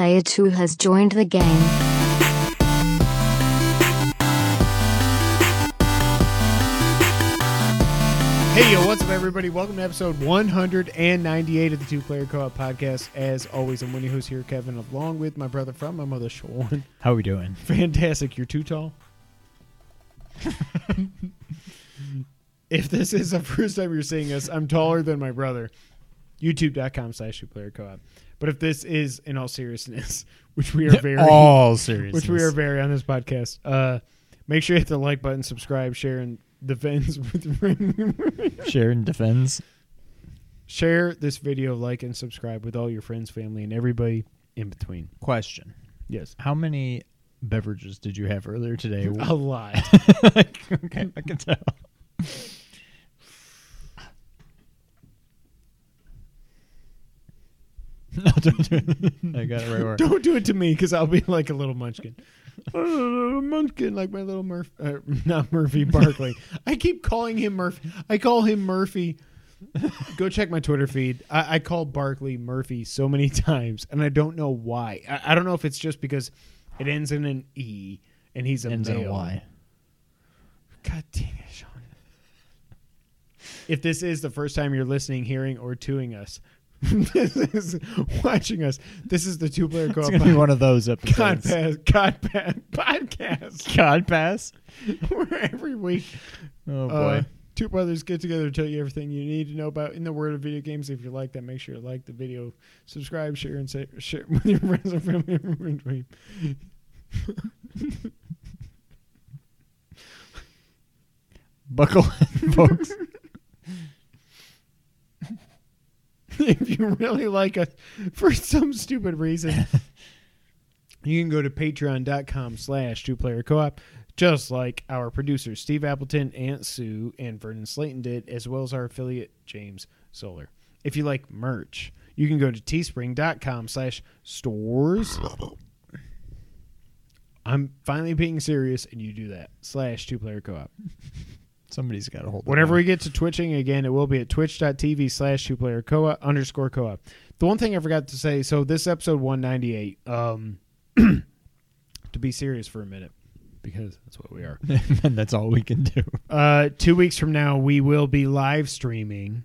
Player 2 has joined the game. Hey, yo, what's up, everybody? Welcome to episode 198 of the Two Player Co op podcast. As always, I'm Winnie, who's here, Kevin, along with my brother from my mother, Sean. How are we doing? Fantastic. You're too tall. if this is the first time you're seeing us, I'm taller than my brother. YouTube.com slash Two Player Co op. But if this is, in all seriousness, which we are very. All serious. which we are very on this podcast. Uh, make sure you hit the like button, subscribe, share, and defends with Sharon defends. share this video, like and subscribe with all your friends, family, and everybody in between. Question: Yes, How many beverages did you have earlier today? a lot. okay, I can tell. no, don't do it. I got it right where. Don't do it to me because I'll be like a little munchkin. A munchkin, like my little Murphy, uh, not Murphy Barkley. I keep calling him Murphy. I call him Murphy. Go check my Twitter feed. I, I call Barkley Murphy so many times, and I don't know why. I, I don't know if it's just because it ends in an E and he's a Ends in a male. Y. God dang it, Sean. If this is the first time you're listening, hearing, or toing us, this is watching us. This is the two player co-op gonna be one of those episodes. God pass, God pass podcast God pass. where every week Oh boy. uh, two brothers get together to tell you everything you need to know about in the world of video games. If you like that, make sure to like the video, subscribe, share, and say, share with your friends and family. between. Buckle in, folks. if you really like us for some stupid reason, you can go to patreon.com slash two player co op, just like our producers Steve Appleton, Aunt Sue, and Vernon Slayton did, as well as our affiliate James Solar. If you like merch, you can go to teespring.com slash stores. I'm finally being serious, and you do that slash two player co op. Somebody's got to hold. Whenever we get to twitching again, it will be at twitch.tv slash two player co-op underscore co-op. The one thing I forgot to say, so this episode 198, um, to be serious for a minute, because that's what we are. and that's all we can do. Uh, two weeks from now, we will be live streaming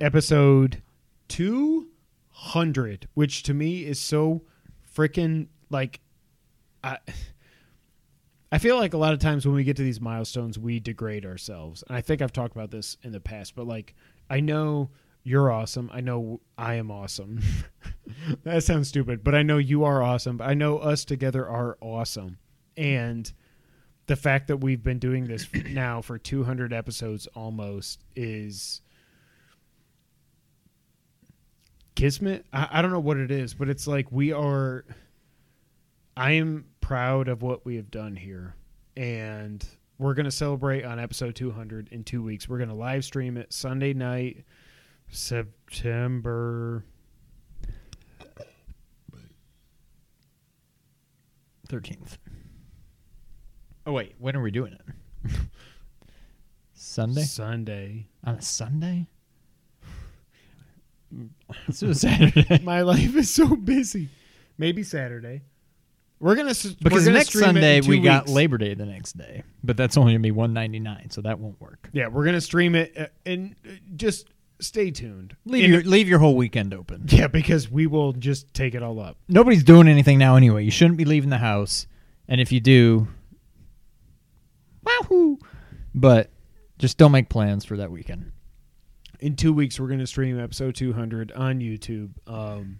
episode 200, which to me is so freaking like, I. I feel like a lot of times when we get to these milestones, we degrade ourselves. And I think I've talked about this in the past, but like, I know you're awesome. I know I am awesome. that sounds stupid, but I know you are awesome. I know us together are awesome. And the fact that we've been doing this now for 200 episodes almost is kismet. I, I don't know what it is, but it's like we are. I am proud of what we have done here, and we're going to celebrate on episode 200 in two weeks. We're going to live stream it Sunday night, September. Thirteenth. Oh wait, when are we doing it? Sunday Sunday. on a Sunday. Let's do a Saturday My life is so busy. Maybe Saturday. We're gonna we're because gonna next stream it in Sunday two we got weeks. Labor Day the next day, but that's only gonna be one ninety nine, so that won't work. Yeah, we're gonna stream it, uh, and uh, just stay tuned. Leave And- your leave your whole weekend open. yeah, because we will just take it all up. Nobody's doing anything now anyway. You shouldn't be leaving the house, and if you do, wahoo! But just don't make plans for that weekend. in two weeks we're going to stream episode 200 on youtube um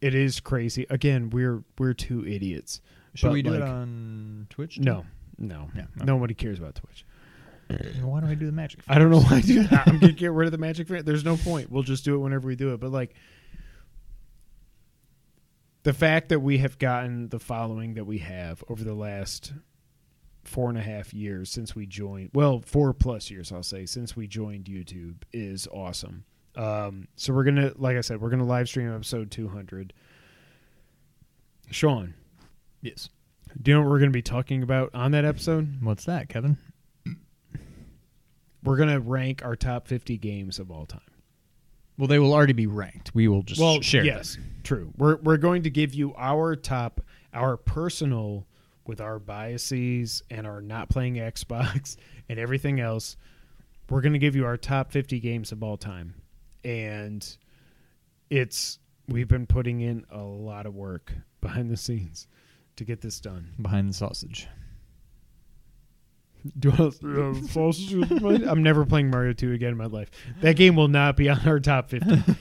it is crazy. Again we're we're two idiots. Should But, we do it on Twitch? too? no. No. Yeah, no. nobody cares about twitch. Why don't I do the magic? i don't know why i do that. I'm gonna get rid of the magic fan there's no point. We'll just do it whenever we do it. But like the fact that we have gotten the following that we have over the last four and a half years since we joined well four plus years i'll say since we joined youtube is awesome um, so we're gonna like i said we're gonna live stream episode 200 sean Yes. do you know what we're gonna be talking about on that episode What's that, Kevin? we're gonna rank our top 50 games of all time Well, they will already be ranked. We will just well share yes them. true. We're we're going to give you our top, our personal, with our biases and our not playing Xbox and everything else. We're going to give you our top 50 games of all time, and it's we've been putting in a lot of work behind the scenes to get this done. Behind the sausage. Do I, uh, sausage i'm never playing Mario 2 again in my life. That game will not be on our top 50.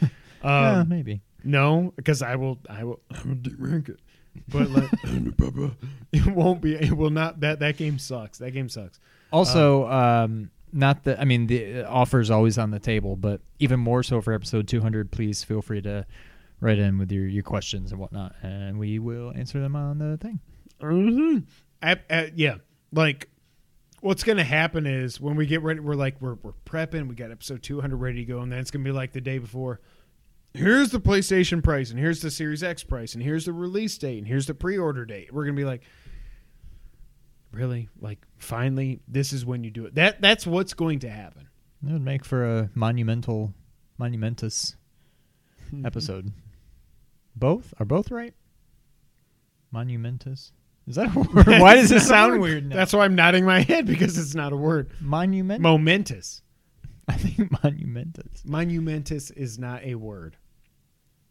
Um, yeah, maybe. No, because I will. I will. I will rank it. But like, it won't be. It will not. That that game sucks. That game sucks. Also, um, not that I mean the offer is always on the table, but even more so for episode 200. Please feel free to write in with your your questions and whatnot, and we will answer them on the thing. Mhm. At- at- yeah, like what's gonna happen is when we get ready, we're like we're we're prepping. We got episode 200 ready to go, and then it's gonna be like the day before. Here's the PlayStation price, and here's the Series X price, and here's the release date, and here's the pre-order date. We're gonna be like, really, like finally, this is when you do it. That that's what's going to happen. It would make for a monumental, monumentous episode. Both are both right. Monumentous. Is that a word? Why does it It's not a sound weird? Now? That's why I'm nodding my head because it's not a word. monument. Momentous. I think monumentous. Monumentous is not a word.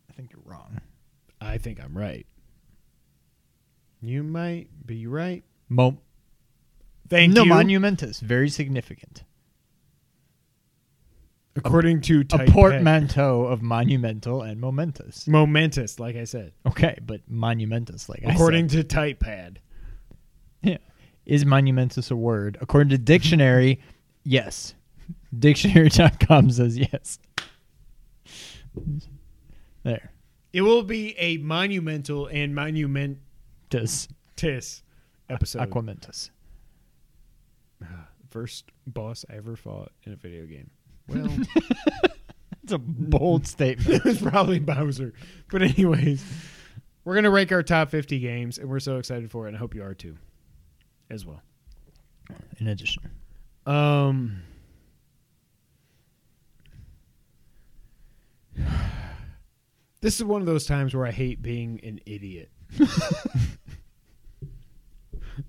I think you're wrong. I think I'm right. You might be right. Mo- Thank no, you. monumentous. Very significant. According to a Type portmanteau of monumental and momentous. momentous, like I said. Okay, but monumentous, like According I said. to TypePad. Yeah. Is monumentous a word? According to dictionary, yes. Dictionary.com says yes. There. It will be a monumental and monumentous Does episode. Aquamentus. First boss I ever fought in a video game. Well, It's a bold statement. it was probably Bowser. But anyways, we're gonna rank our top 50 games, and we're so excited for it. And I hope you are too, as well. In addition. Um. This is one of those times where I hate being an idiot.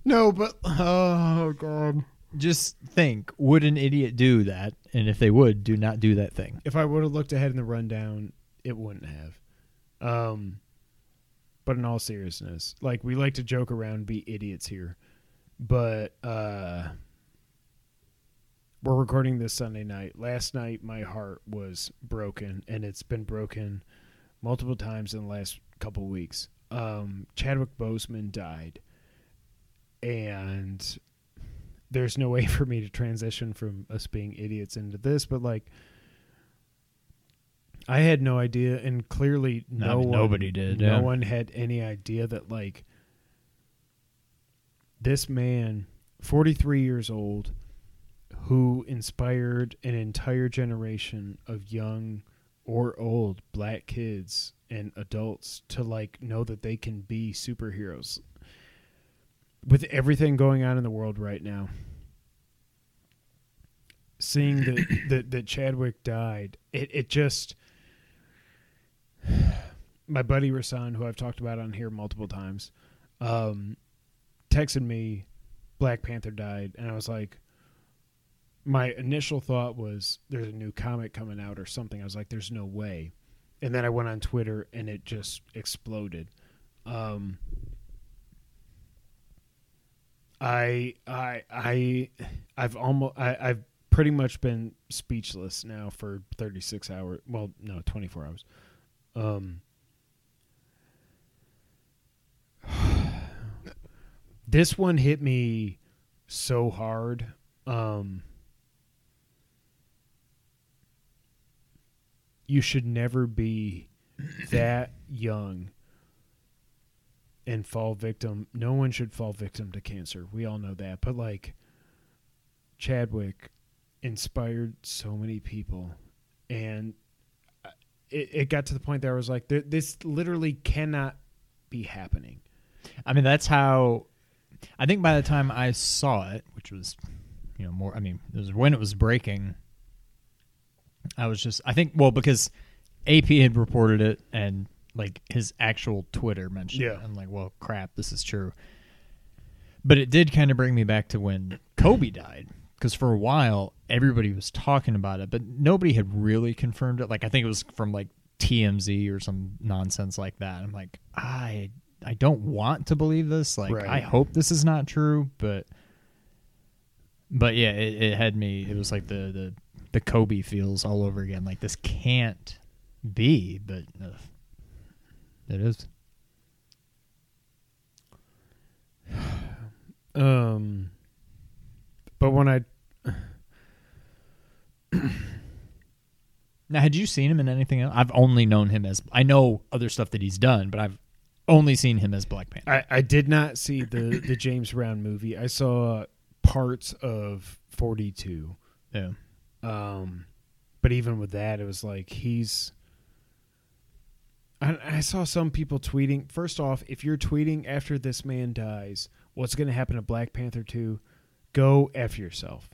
no, but oh god. Just think, would an idiot do that? And if they would, do not do that thing. If I would have looked ahead in the rundown, it wouldn't have. Um but in all seriousness, like we like to joke around be idiots here. But uh we're recording this Sunday night. Last night my heart was broken and it's been broken multiple times in the last couple weeks. Um Chadwick Boseman died. And there's no way for me to transition from us being idiots into this, but like I had no idea, and clearly No, I mean, one, nobody did, No yeah. one had any idea that like this man, 43 years old, who inspired an entire generation of young or old black kids and adults to like know that they can be superheroes with everything going on in the world right now seeing that that, that chadwick died it, it just my buddy rasan who i've talked about on here multiple times um, texted me black panther died and i was like my initial thought was there's a new comic coming out or something. I was like there's no way. And then i went on twitter and it just exploded. Um, I I I I've almost I, I've pretty much been speechless now for 36 hours. Well, no, 24 hours. Um This one hit me so hard. Um You should never be that young and fall victim. No one should fall victim to cancer. We all know that. But like Chadwick inspired so many people and it, it got to the point that I was like this literally cannot be happening. I mean, that's how. I think by the time I saw it, which was, you know, more. I mean, it was when it was breaking. I was just. I think well because AP had reported it, and like his actual Twitter mentioned. Yeah. it. I'm like, well, crap, this is true. But it did kind of bring me back to when Kobe died, because for a while everybody was talking about it, but nobody had really confirmed it. Like I think it was from like TMZ or some nonsense like that. I'm like, I I don't want to believe this. Like Right. I hope this is not true, but but yeah, it, it had me. It was like the the the Kobe feels all over again. Like this can't be, but uh, it is. Um, but when I Now, had you seen him in anything else? I've only known him as I know other stuff that he's done, but I've only seen him as Black Panther. I, I did not see the the James Brown movie. I saw parts of Forty Two. yeah. Um, but even with that, it was like he's. I, I saw some people tweeting. First off, if you're tweeting after this man dies, what's going to happen to Black Panther two? Go f yourself.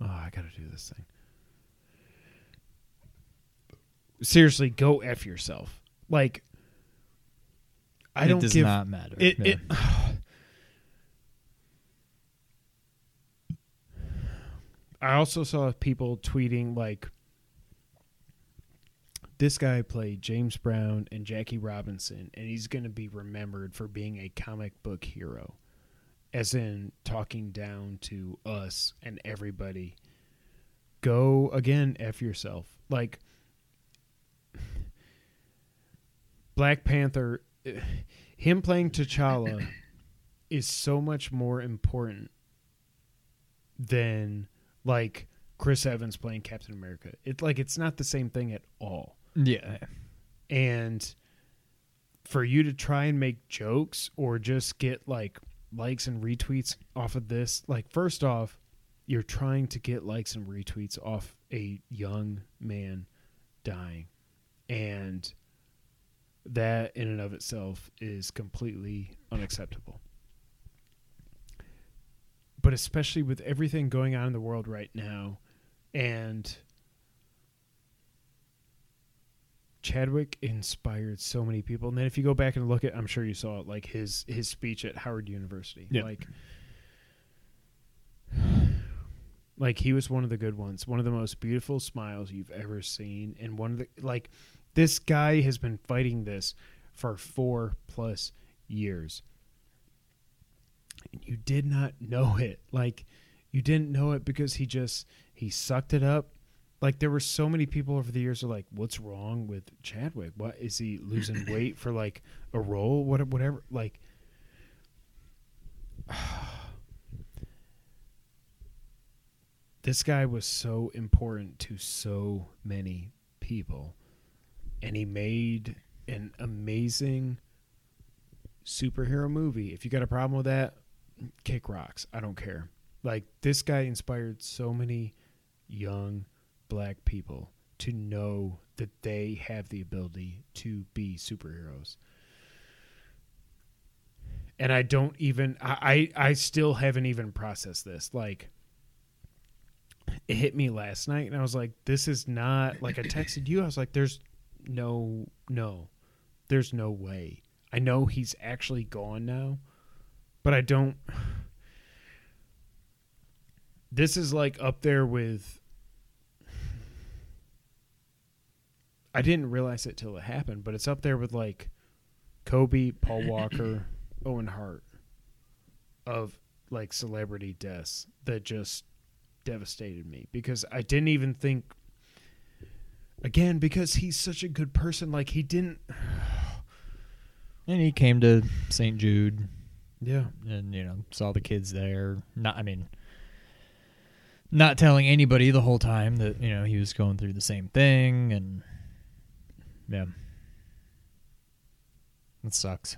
Oh, I got to do this thing. Seriously, go f yourself. Like, I it don't does give not matter. it. Yeah. it I also saw people tweeting like, "This guy played James Brown and Jackie Robinson, and he's going to be remembered for being a comic book hero, as in talking down to us and everybody." Go again, f yourself. Like Black Panther, him playing T'Challa is so much more important than like Chris Evans playing Captain America. It's like it's not the same thing at all. yeah. And for you to try and make jokes or just get like likes and retweets off of this, like first off, you're trying to get likes and retweets off a young man dying. And that in and of itself is completely unacceptable. But especially with everything going on in the world right now and Chadwick inspired so many people. And then if you go back and look at I'm sure you saw it like his his speech at Howard University. Like like he was one of the good ones, one of the most beautiful smiles you've ever seen and one of the like this guy has been fighting this for 4 plus years. And you did not know it. Like you didn't know it because he just he sucked it up like there were so many people over the years who are like what's wrong with chadwick? What is he losing weight for like a role? What whatever like this guy was so important to so many people and he made an amazing superhero movie. If you got a problem with that kick rocks. I don't care. Like this guy inspired so many young black people to know that they have the ability to be superheroes. And I don't even I, I I still haven't even processed this. Like it hit me last night and I was like, this is not like I texted you, I was like, there's no no. There's no way. I know he's actually gone now, but I don't this is like up there with I didn't realize it till it happened, but it's up there with like Kobe, Paul Walker, Owen Hart of like celebrity deaths that just devastated me because I didn't even think again because he's such a good person like he didn't And he came to St. Jude yeah and you know saw the kids there. Not, I mean, not telling anybody the whole time that you know he was going through the same thing, and yeah, That sucks.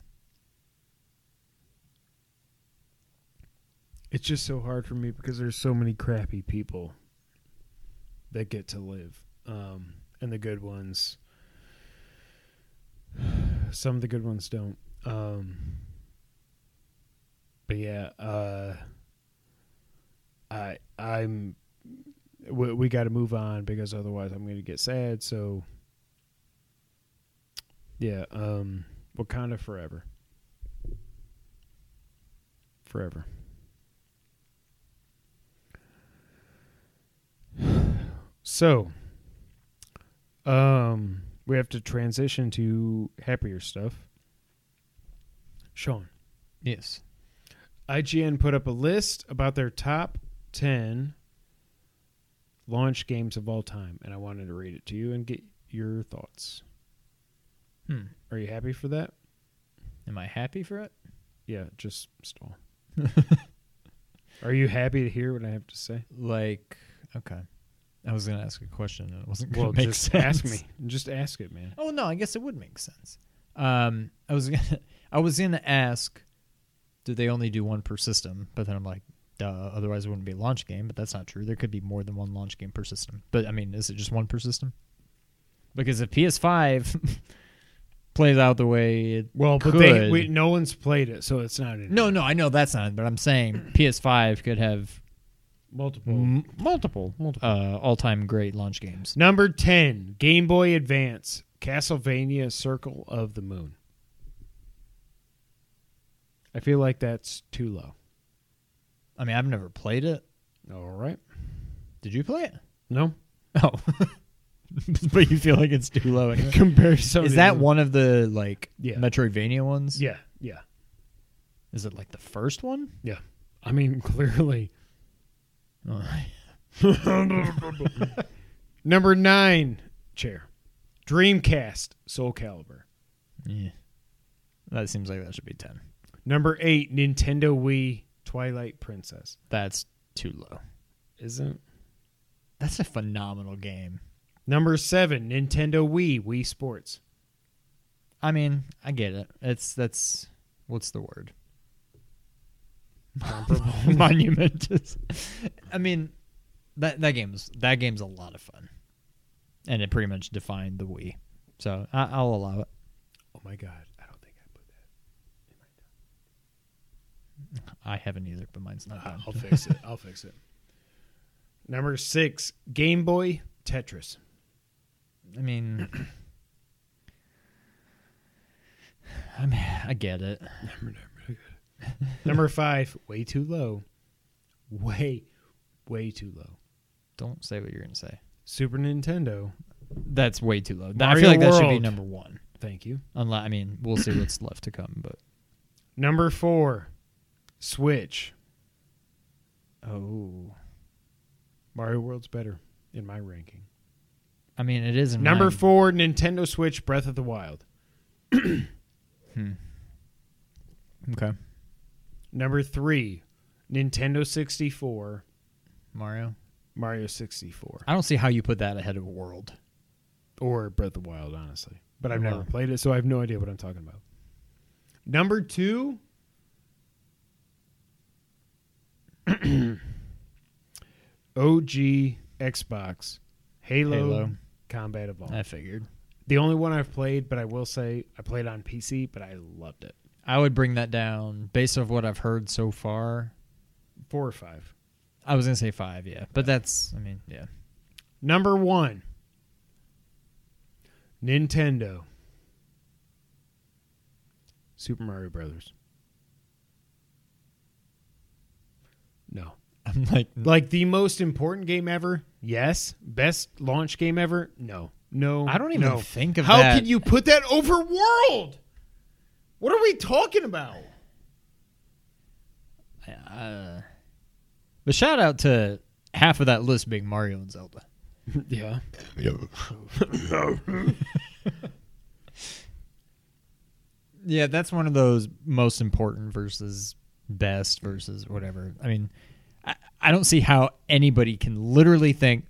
it's just so hard for me because there's so many crappy people that get to live um and the good ones some of the good ones don't um but yeah uh i i'm we, we got to move on because otherwise i'm going to get sad so Yeah, um Wakanda forever. Forever. So, um we have to transition to happier stuff. Sean, Yes. IGN put up a list about their top 10 launch games of all time, and I wanted to read it to you and get your thoughts. Hmm. Are you happy for that? Am I happy for it? Yeah, just stall. Are you happy to hear what I have to say? Like, okay. I was gonna ask a question and it wasn't gonna Well, make just sense. ask me. Just ask it, man. Oh no, I guess it would make sense. Um, I was gonna, I was gonna ask, do they only do one per system? But then I'm like, duh. Otherwise, it wouldn't be a launch game. But that's not true. There could be more than one launch game per system. But I mean, is it just one per system? Because if PS5 plays out the way it Well, but they we, no one's played it, so it's not in no, no, I know that's not. But I'm saying PS5 could have multiple. m- multiple, multiple. uh, all-time great launch games. Number 10, Game Boy Advance, Castlevania Circle of the Moon. I feel like that's too low. I mean, I've never played it. All right. Did you play it? No. Oh, but you feel like it's too low. Anyway. Compared to some of Is the that other- one of the like Yeah. Metroidvania ones? Yeah, yeah, Is it like the first one? yeah. I mean, clearly. Number 9, chair. Dreamcast, Soul Calibur. Yeah. That seems like that should be 10. Number 8, Nintendo Wii, Twilight Princess. That's too low. Isn't That's a phenomenal game. Number 7, Nintendo Wii, Wii Sports. I mean, I get it. It's that's what's the word? Comparable. Monument. I mean, that that game's that game's a lot of fun, and it pretty much defined the Wii. So I, I'll allow it. Oh my god, I don't think I put that. in my I haven't either, but mine's not done. I'll fix it. I'll fix it. Number six, Game Boy Tetris. I mean, I mean, I get it. Number five, way too low. Way, way too low. Don't say what you're gonna say. Super Nintendo. That's way too low. I Mario feel like that should be World. number one. Thank you. Unless I mean, we'll see what's left to come. But Number four, Switch. oh, Mario World's better in my ranking. I mean, it is Number mine. four, Nintendo Switch Breath of the Wild. Hmm. Okay, Number three, Nintendo 64, Mario. Mario 64. I don't see how you put that ahead of World. or Breath of the Wild, honestly. But I've never played it, so I have no idea what I'm talking about. Number two, OG Xbox Halo, Halo. Combat Evolved. I figured. the only one I've played, but I will say I played on PC, but I loved it. I would bring that down based off what I've heard so far. Four or five. I was gonna say five, yeah, but that's. I mean, yeah. Number one, Nintendo. Super Mario Brothers. No. I'm like, Like the most important game ever? Yes. Best launch game ever? No. No. I don't even no. think of How that. can you put that over World? What are we talking about? uh, but shout out to half of that list being Mario and Zelda. yeah. Yeah, that's one of those most important versus best versus whatever. I mean, I, I don't see how anybody can literally think,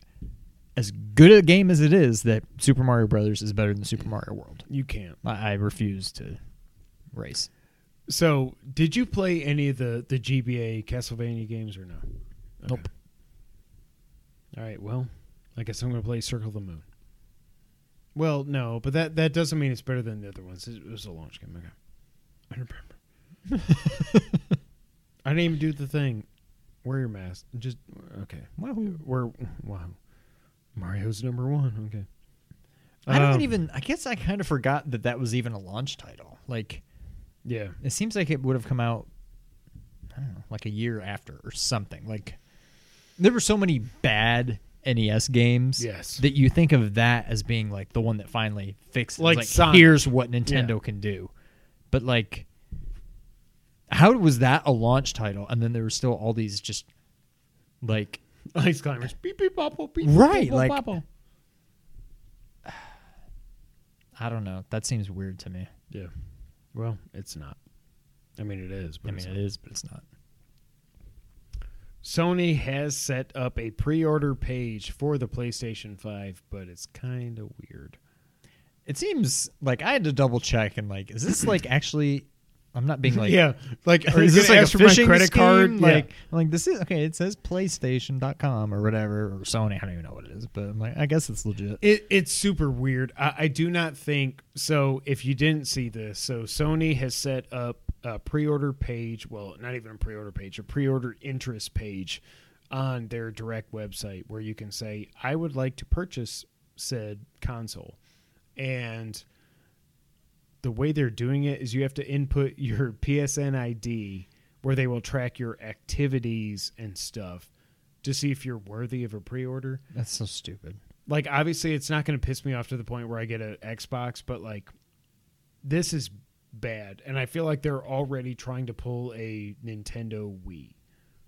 as good a game as it is, that Super Mario Brothers is better than Super Mario World. You can't. I, I refuse to race. So, did you play any of the the GBA Castlevania games or no? Okay. Nope. All right. Well, I guess I'm going to play Circle the Moon. Well, no, but that that doesn't mean it's better than the other ones. It was a launch game. Okay. I remember. I didn't even do the thing. Wear your mask. Just okay. Wahoo. We're wow. Mario's number one. Okay. I don't Um, even. I guess I kind of forgot that that was even a launch title. Like, Yeah. it seems like it would have come out. I don't know, like a year after or something. Like, there were so many bad NES games. Yes. That you think of that as being like the one that finally fixed. it. Like here's what Nintendo Yeah. can do, but like, how was that a launch title? And then there were still all these just like Ice climbers. Beep beep bopple. Beep, Right, beep, like-. I don't know. That seems weird to me. Yeah. Well, it's not. I mean, it is. But I mean, it is, but it's not. Sony has set up a pre-order page for the PlayStation 5, but it's kind of weird. It seems like I had to double check and like, is this like actually? I'm not being like, yeah, like are is this like a ask for my phishing credit scheme? card? Like, I'm like this is okay. It says PlayStation.com or whatever or Sony. I don't even know what it is, but I'm like, I guess it's legit. It, it's super weird. I, I do not think so. If you didn't see this, so Sony has set up a pre-order page. Well, not even a pre-order page, a pre-order interest page on their direct website where you can say, "I would like to purchase said console," and the way they're doing it is you have to input your PSN ID where they will track your activities and stuff to see if you're worthy of a pre-order That's so stupid. like obviously it's not going to piss me off to the point where I get an Xbox, but like this is bad, and I feel like they're already trying to pull a Nintendo Wii,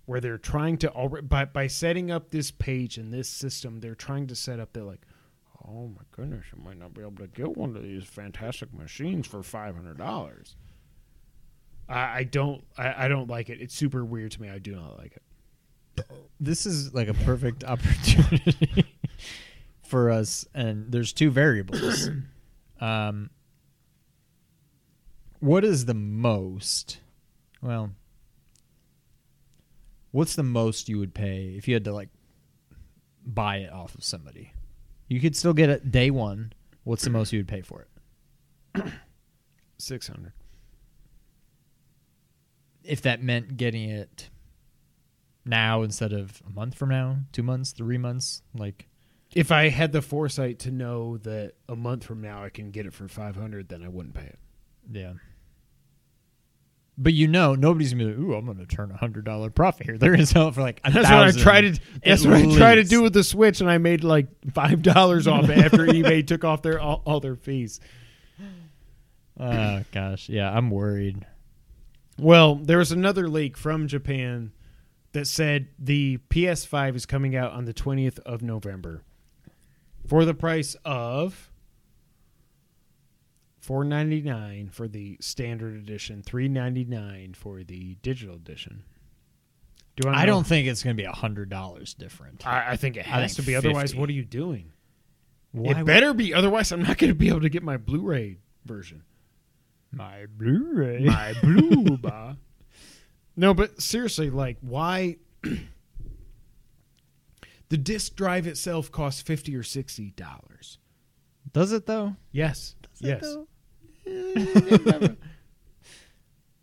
where they're trying to already by by setting up this page and this system, they're trying to set up. They're like, oh my goodness, you might not be able to get one of these fantastic machines for five hundred dollars. I, I don't I, I don't like it. It's super weird to me. I do not like it. This is like a perfect opportunity for us, and there's two variables. um, what is the most? Well, what's the most you would pay if you had to like buy it off of somebody? You could still get it day one. What's the most you would pay for it? Six hundred. If that meant getting it now instead of a month from now, two months, three months, like If I had the foresight to know that a month from now I can get it for five hundred, then I wouldn't pay it. Yeah. But you know, nobody's gonna be like, "Ooh, I'm gonna turn a hundred dollar profit here." They're gonna sell it for like a That's what I tried to. That's at what I tried to do with the Switch, and I made like five dollars off it after eBay took off their all, all their fees. Oh gosh, yeah, I'm worried. Well, there was another leak from Japan that said the PS5 is coming out on the 20th of November for the price of 4.99 for the standard edition, 3.99 for the digital edition. Do I know- don't think it's gonna be a hundred dollars different. I, I think it has think to be. Otherwise, what are you doing? Why it would- better be. Otherwise, I'm not going to be able to get my Blu-ray version. my Blu-ray. My blue ba. No, but seriously, like, why? the disc drive itself costs fifty or sixty dollars. Does it though? Yes. Does it, yes. though?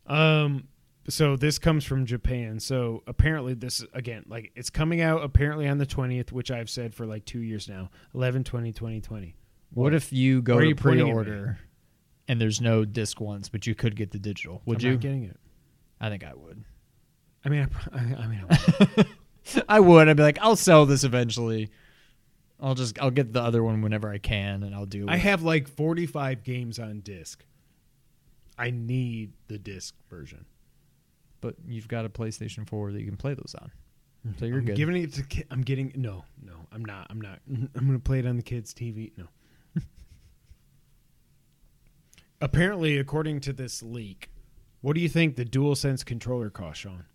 Um. So this comes from Japan. So apparently, this again, like, it's coming out apparently on the twentieth, which I've said for like two years now. 11 20 2020 What if you go Why are to you pointing at me? pre-order and there's no disc ones, but you could get the digital? Would I'm you? not getting it. I think I would. I mean, I, pr- I, I mean, I I would. I'd be like, I'll sell this eventually. I'll just I'll get the other one whenever I can, and I'll do. I have like 45 games on disc. I need the disc version. but you've got a PlayStation 4 that you can play those on, so mm-hmm. you're I'm good. giving it to ki- I'm getting no, no, I'm not. I'm not. Mm-hmm, I'm going to play it on the kids' TV. No. Apparently, according to this leak, what do you think the DualSense controller costs, Sean?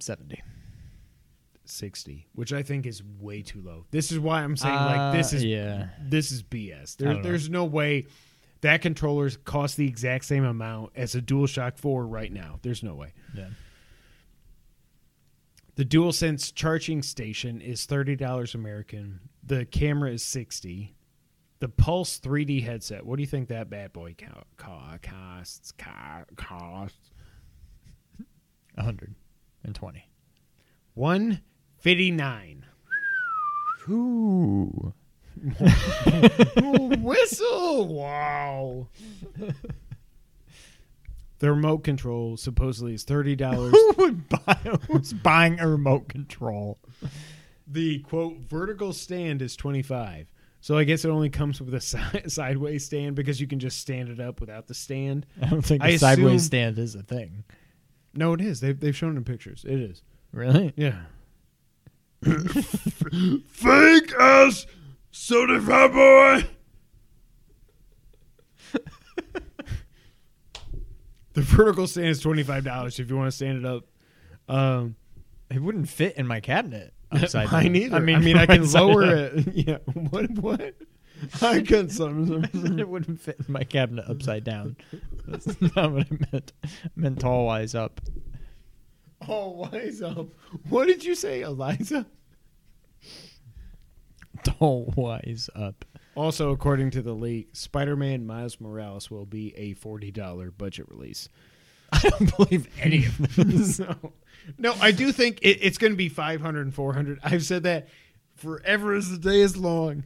Seventy. 60, which I think is way too low. This is why I'm saying like this uh, is yeah. this is BS. There, there's no way that controllers cost the exact same amount as a DualShock 4 right now. There's no way. Yeah. The DualSense charging station is $30 American. The camera is 60. The Pulse 3D headset. What do you think that bad boy co- co- costs? Co- costs 120. One 59. Ooh. Whistle. Wow. The remote control supposedly is thirty dollars. Who would buy? Who's buying a remote control? The quote vertical stand is twenty five. So I guess it only comes with a si- sideways stand because you can just stand it up without the stand. I don't think a I sideways stand is a thing. No, it is. They've they've shown it in pictures. It is. Really? Yeah. Fake ass soda fat boy. the vertical stand is twenty five dollars if you want to stand it up. Um, It wouldn't fit in my cabinet upside mine down. I mean, I mean, I can lower it. Yeah. What? What? I can some. it wouldn't fit in my cabinet upside down. That's not what I meant. I meant tall wise up. Oh, wise up. What did you say, Eliza? Don't wise up. Also, according to the leak, Spider-Man Miles Morales will be a forty dollar budget release. I don't believe any of this. no, no, I do think it, it's going to be 500 and 400. I've said that forever as the day is long.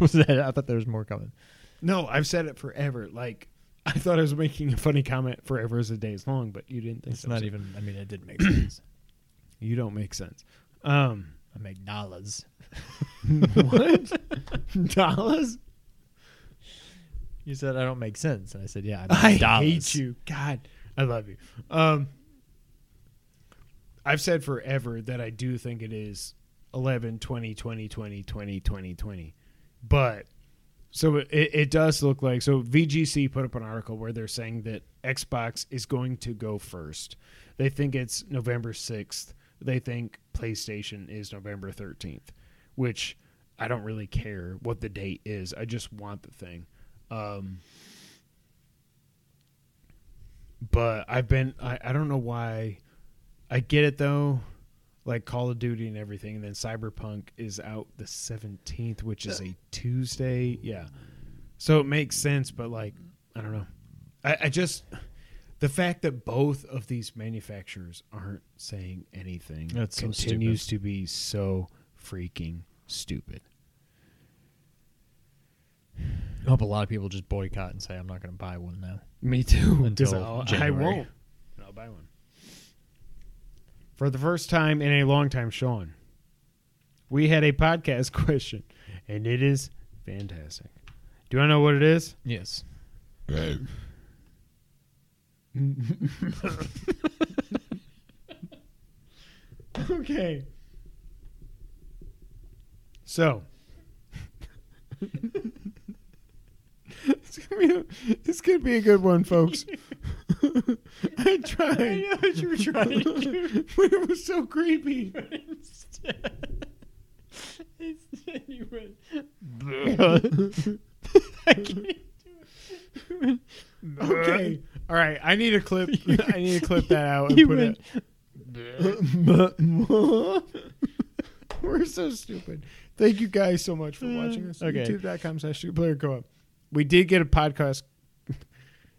was that? I thought there was more coming. No, I've said it forever. Like I thought I was making a funny comment. Forever as the day is long, but you didn't think It's not even. I mean, it didn't make sense. You don't make sense. Um, I make dollars. what dollars? You said I don't make sense, and I said, "Yeah, I, I make dollars. hate you. God, I love you. Um, I've said forever that I do think it is 11, 20, 20, 20, 20, 20, 20. But so it, it does look like so VGC put up an article where they're saying that Xbox is going to go first. They think it's November 6th. They think PlayStation is November 13th, which I don't really care what the date is. I just want the thing. Um, but I've been I, I don't know why I get it though like Call of Duty and everything and then Cyberpunk is out the 17th which is a Tuesday yeah so it makes sense but like I don't know I, I just the fact that both of these manufacturers aren't saying anything That's so continues to be so freaking stupid I hope a lot of people just boycott and say, "I'm not going to buy one now." Me too. Until I January. won't. I'll buy one. For the first time in a long time, Sean, we had a podcast question, and it is fantastic. Do you want to know what it is? Yes. okay. So. it's, gonna a, it's gonna be a good one, folks. I tried. I know what you were trying to do. but it was so creepy. Instead, instead you went. I can't do it. Okay. All right. I need a clip. I need to clip that out and You put went. it. We're so stupid. Thank you guys so much for watching mm. us. Okay. YouTube.com slash player co-op. We did get a podcast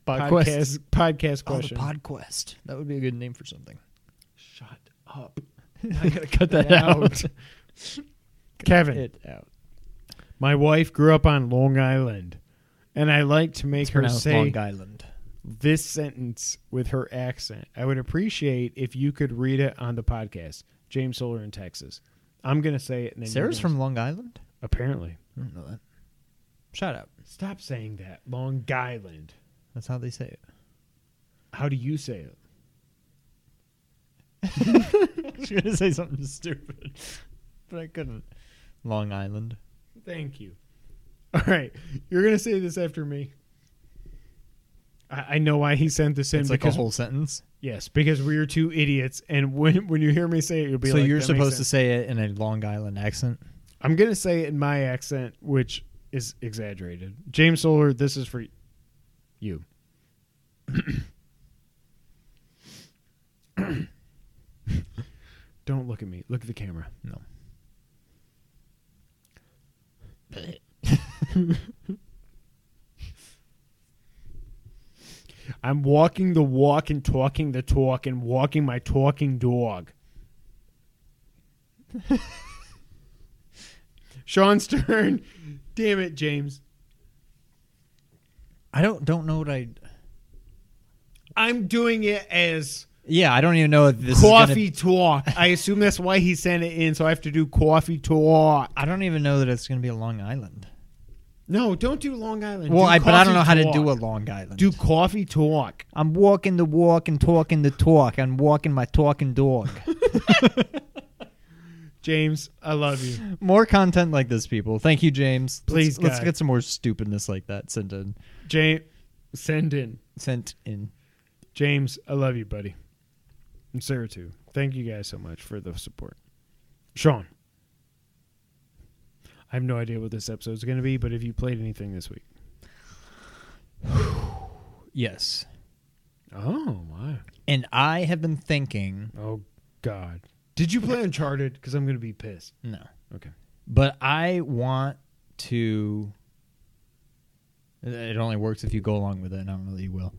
Podcast podcast Oh, question. Podquest. That would be a good name for something. Shut up. I gotta cut that out. Kevin, It out. my wife grew up on Long Island, and I like to make It's her pronounced say Long Island. this sentence with her accent. I would appreciate if you could read it on the podcast. James Solar in Texas. I'm gonna say it. And then you're Sarah's gonna- from Long Island. apparently. I don't know that. Shout out. Stop saying that. Long Island. That's how they say it. How do you say it? I was gonna say something stupid, but I couldn't. Long Island. Thank you. All right, you're gonna say this after me. I, I know why he sent this in It's like a whole sentence. yes, because we are two idiots, and when when you hear me say it, you'll be So like, you're "That makes supposed to say it in a Long Island accent. I'm gonna say it in my accent, which is exaggerated. James Solar, this is for you. Don't look at me. Look at the camera. No. I'm walking the walk and talking the talk and walking my talking dog. Sean's Stern. Damn it, James. I don't don't know what I. I'm doing it as Yeah, I don't even know if this coffee Is gonna, talk. I assume that's why he sent it in, so I have to do coffee talk. I don't even know that it's going to be a Long Island. No, don't do Long Island. Well, Do I, but I don't know how to do a. Long Island. Do coffee talk. I'm walking the walk and talking the talk. I'm walking my talking dog. James, I love you. more content like this, people. Thank you, James. Please, let's, let's get some more stupidness like that sent in. James, send in. Sent in. James, I love you, buddy. And Sarah too. Thank you guys so much for the support. Sean. I have no idea what this episode is going to be, but if you played anything this week. Yes. Oh, my. And I have been thinking. Oh, God. Did you play Uncharted? Because I'm going to be pissed. No. Okay. But I want to. It only works if you go along with it, and I don't know that you will.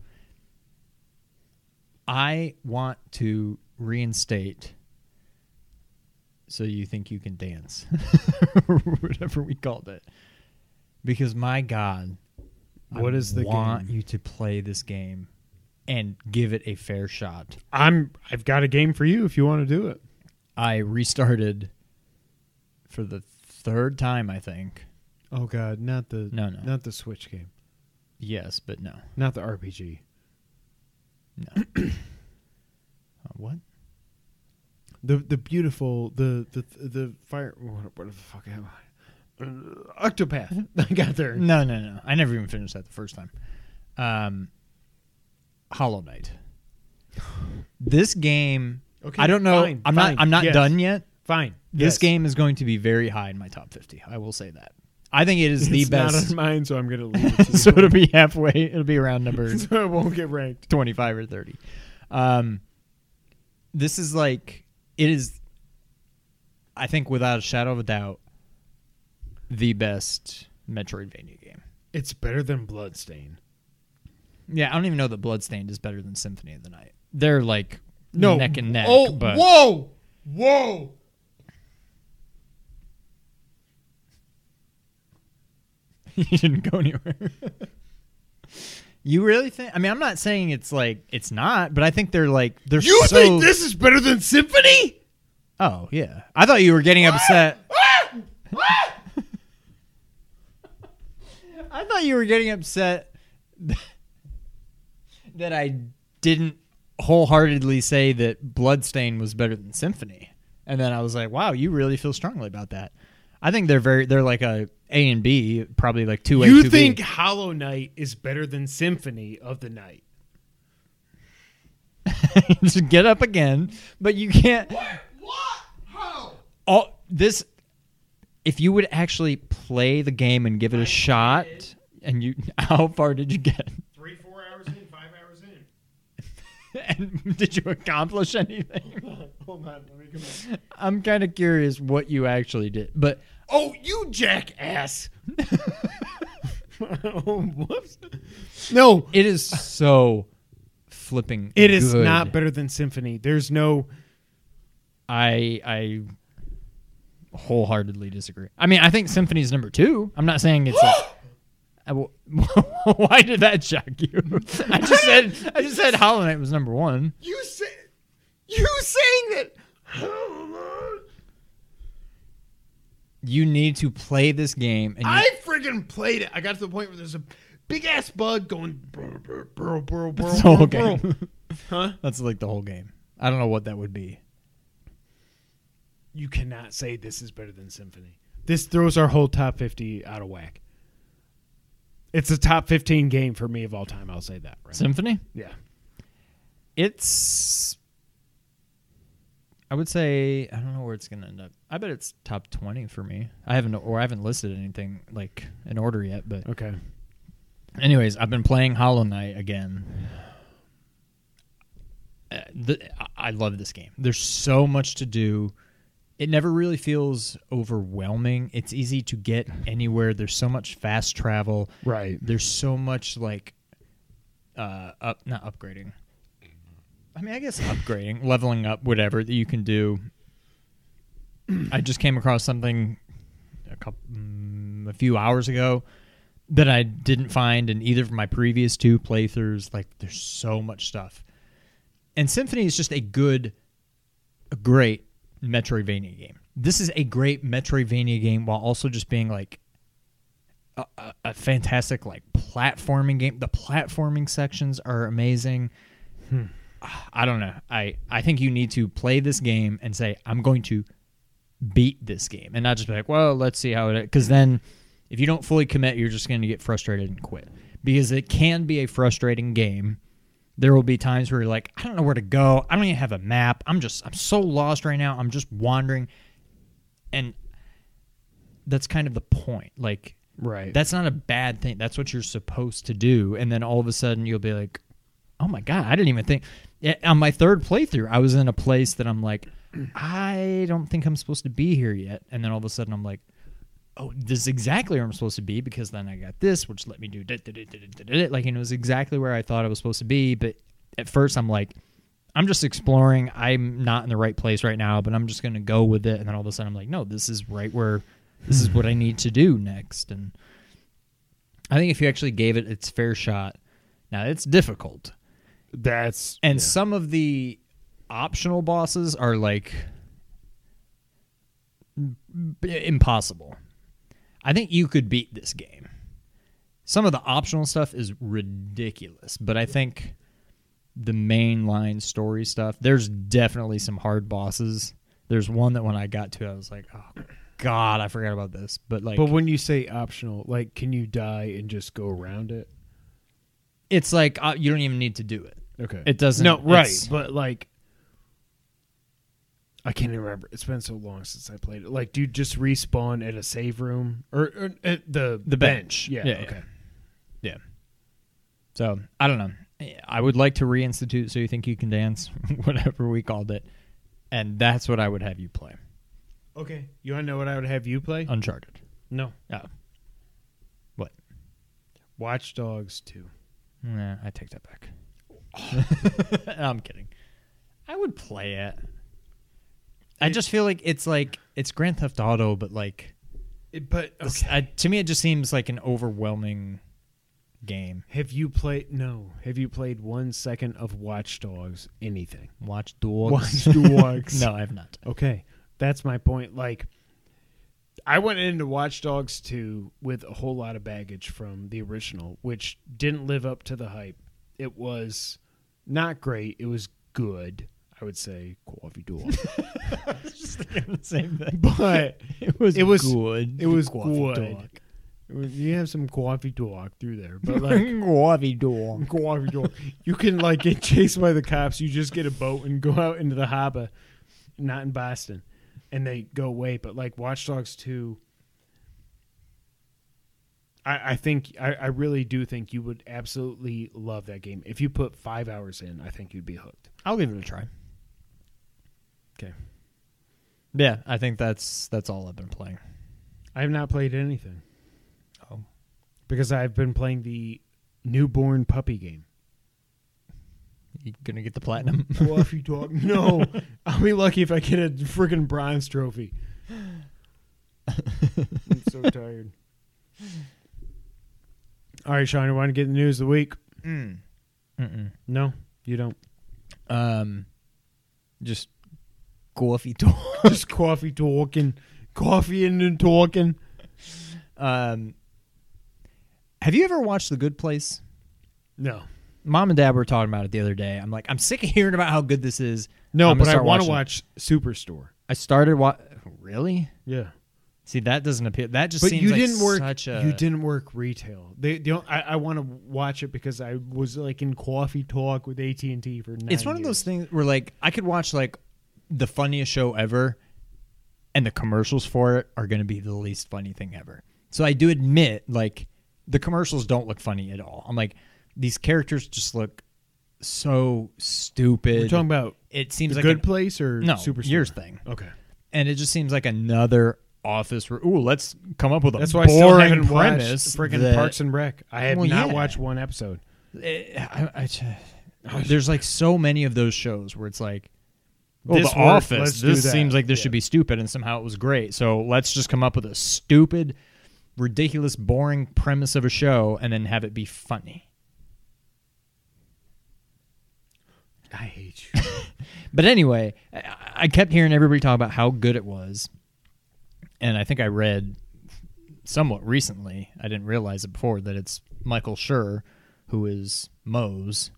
I want to reinstate. So you think you can dance, or whatever we called it, because my God, What I is the want game? you to play this game and give it a fair shot. I'm I've got a game for you if you want to do it. I restarted for the third time, I think. Oh god, not the No, no. not the Switch game. Yes, but no. Not the RPG. No. Uh, what? The the beautiful the the the fire what, what the fuck am I? Uh, Octopath. I got there. No, no, no. I never even finished that the first time. Um, Hollow Knight. This game, Okay, I don't know. fine, I'm fine, not. I'm not yes. done yet. Fine. This Yes. game is going to be very high in my top 50. I will say that. I think it is the it's not best. on mine, so I'm gonna leave It to so it'll be halfway. It'll be around number so it won't get ranked. 25 or 30. Um, this is like it is. I think without a shadow of a doubt, the best Metroidvania game. It's better than Bloodstain. Yeah, I don't even know that Bloodstained is better than Symphony of the Night. They're like No, neck and neck. Oh, but whoa, whoa! you didn't go anywhere. you really think? I mean, I'm not saying it's like it's not, but I think they're like they're You so. think this is better than Symphony? Oh yeah, I thought you were getting ah! upset. Ah! Ah! I thought you were getting upset that I didn't wholeheartedly say that Bloodstain was better than Symphony, and then I was like, "Wow, you really feel strongly about that." I think they're very they're like a A and B, probably like two A. You 2B. think Hollow Knight is better than Symphony of the Night? just get up again, but you can't. What? How? all this if you would actually play the game and give it a shot and you how far did you get Three, four hours in, five hours in. and did you accomplish anything Hold on, let me come back. i'm kind of curious what you actually did but Oh, you jackass! oh, whoops. No, it is so flipping it is good. not better than Symphony. There's no. i i wholeheartedly disagree i mean i think symphony's number two i'm not saying it's a, I will- why did that shock you i just said i just said hollow knight was number one You say, you saying that? You need to play this game and you, I friggin' played it. I got to the point where there's a big ass bug going burr, burr, burr, burr, burr, That's the whole burr, burr. game. Huh? That's like the whole game. I don't know what that would be. You cannot say this is better than Symphony. This throws our whole top 50 out of whack. It's a top 15 game for me of all time. I'll say that. Right? Symphony? yeah. It's. I would say I don't know where it's gonna end up. I bet it's top twenty for me. I haven't or I haven't listed anything like in order yet. But Okay. anyways, I've been playing Hollow Knight again. Uh, the, I- I love this game. There's so much to do. It never really feels overwhelming. It's easy to get anywhere. There's so much fast travel. Right. there's so much like uh up not upgrading i mean i guess upgrading leveling up whatever that you can do i just came across something a couple, mm, a few hours ago that I didn't find in either of my previous two playthroughs. Like, there's so much stuff, and Symphony is just a good, a great Metroidvania game. This is a great Metroidvania game while also just being like a, a, a fantastic like platforming game. The platforming sections are amazing. I don't know. I I think you need to play this game and say I'm going to beat this game, and not just be like, well, let's see how it. Because then, if you don't fully commit, you're just going to get frustrated and quit. Because it can be a frustrating game. There will be times where you're like, I don't know where to go. I don't even have a map. I'm just I'm so lost right now. I'm just wandering, and that's kind of the point. Like Right. that's not a bad thing. That's what you're supposed to do. And then all of a sudden you'll be like, oh my God, I didn't even think. On my third playthrough, I was in a place that I'm like, I don't think I'm supposed to be here yet. And then all of a sudden I'm like, oh, this is exactly where I'm supposed to be because then I got this, which let me do da. like, and it was exactly where I thought I was supposed to be. But at first I'm like, I'm just exploring. I'm not in the right place right now, but I'm just going to go with it. And then all of a sudden I'm like, no, this is right where this is what I need to do next. And I think if you actually gave it its fair shot, now it's difficult. That's And yeah. some of the optional bosses are like impossible. I think you could beat this game. Some of the optional stuff is ridiculous, but I think the mainline story stuff, there's definitely some hard bosses. There's one that when I got to, I was like, oh god, I forgot about this. But like, But when you say optional, like, can you die and just go around it? it's like uh, you don't even need to do it. Okay. It doesn't. No, right. it's- But like, I can't even remember. It's been so long since I played it. Like, do you just respawn at a save room or, or at the The bench. Yeah. Yeah, okay. Yeah. So I don't know. I would like to reinstitute So You Think You Can Dance, whatever we called it, and that's what I would have you play. Okay. You want to know what I would have you play? Uncharted. no. Oh, what? Watch Dogs 2. Nah, I take that back. I'm kidding. I would play it. I just feel like it's like it's Grand Theft Auto, but like It- but this- okay. I, to me, it just seems like an overwhelming game. have you played? No. Have you played one second of Watch Dogs? Anything? Watch Dogs. Watch Dogs. no, I have not. Okay, that's my point. Like, I went into Watch Dogs 2 with a whole lot of baggage from the original, which didn't live up to the hype. It was not great. It was good, I would say. Coffee dog. just thinking the same thing. but It was It was- good. it was good. dog. it was- you have some coffee talk through there. But, like, Coffee dog. coffee talk. You can, like, get chased by the cops. You just get a boat and go out into the harbor, not in Boston. and they go away. But like Watch Dogs two, I, I think I, I really do think you would absolutely love that game if you put five hours in. I think you'd be hooked. I'll give it a try. Okay, Yeah, I think that's that's all I've been playing. I have not played anything Oh, because I've been playing the newborn puppy game. you gonna get the platinum? Fluffy dog. No, I'll be lucky if I get a freaking bronze trophy. I'm so tired. All right, Sean, you want to get the news of the week? mm. Mm-mm. No, you don't. Um, just coffee talk. Just coffee talking, coffee and then talking. um, have you ever watched The Good Place? No, Mom and Dad were talking about it the other day. I'm like, I'm sick of hearing about how good this is. no, I'm gonna but I start want to watching watch Superstore. I started wa Really? Yeah, See, that doesn't appear. That just but seems you like didn't work. such a. You didn't work retail. They, they don't, I, I want to watch it because I was like in coffee talk with AT and T for. Nine It's one of those things where like I could watch like the funniest show ever, and the commercials for it are going to be the least funny thing ever. So I do admit, like the commercials don't look funny at all. I'm like, these characters just look so stupid. We're talking about it seems the like good an- place or no Superstore. yours thing, Okay, and it just seems like another office. Where, ooh, let's come up with a that's why I still boring haven't premise. watched freaking that- Parks and Rec. I have Well, not yeah. watched one episode. Eh, I, I, there's like so many of those shows where it's like Well, This The worked, Office. do This that. seems like this Yeah. should be stupid, and somehow it was great. So let's just come up with a stupid, ridiculous, boring premise of a show, and then have it be funny. I hate you. But anyway, I, I kept hearing everybody talk about how good it was, and I think I read somewhat recently. I didn't realize it before that it's Michael Schur, who is Mose,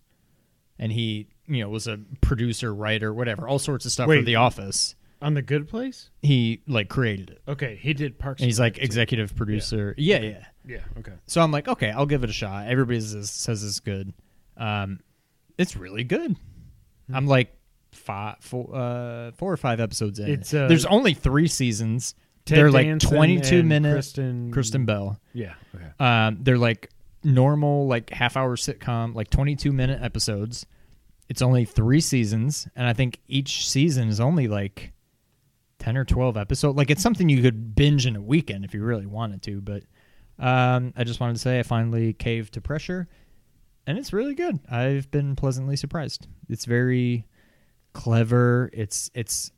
and he you know was a producer, writer, whatever, all sorts of stuff for The Office. On the Good Place. He like created it. Okay, he did Parks. And he's like executive producer. Yeah, yeah. Yeah. Okay. So I'm like, okay, I'll give it a shot. Everybody says, says it's good. Um, it's really good. Hmm. I'm like five, four, uh, four or five episodes in. It's, uh, There's only three seasons. Ted they're like 22 and minute. Kristen. Kristen Bell. Yeah. Okay. Um, they're like normal, like half hour sitcom, like 22 minute episodes. It's only three seasons, and I think each season is only like 10 or 12 episodes. Like it's something you could binge in a weekend if you really wanted to. But um, I just wanted to say I finally caved to pressure, and it's really good. I've been pleasantly surprised. It's very clever. It's it's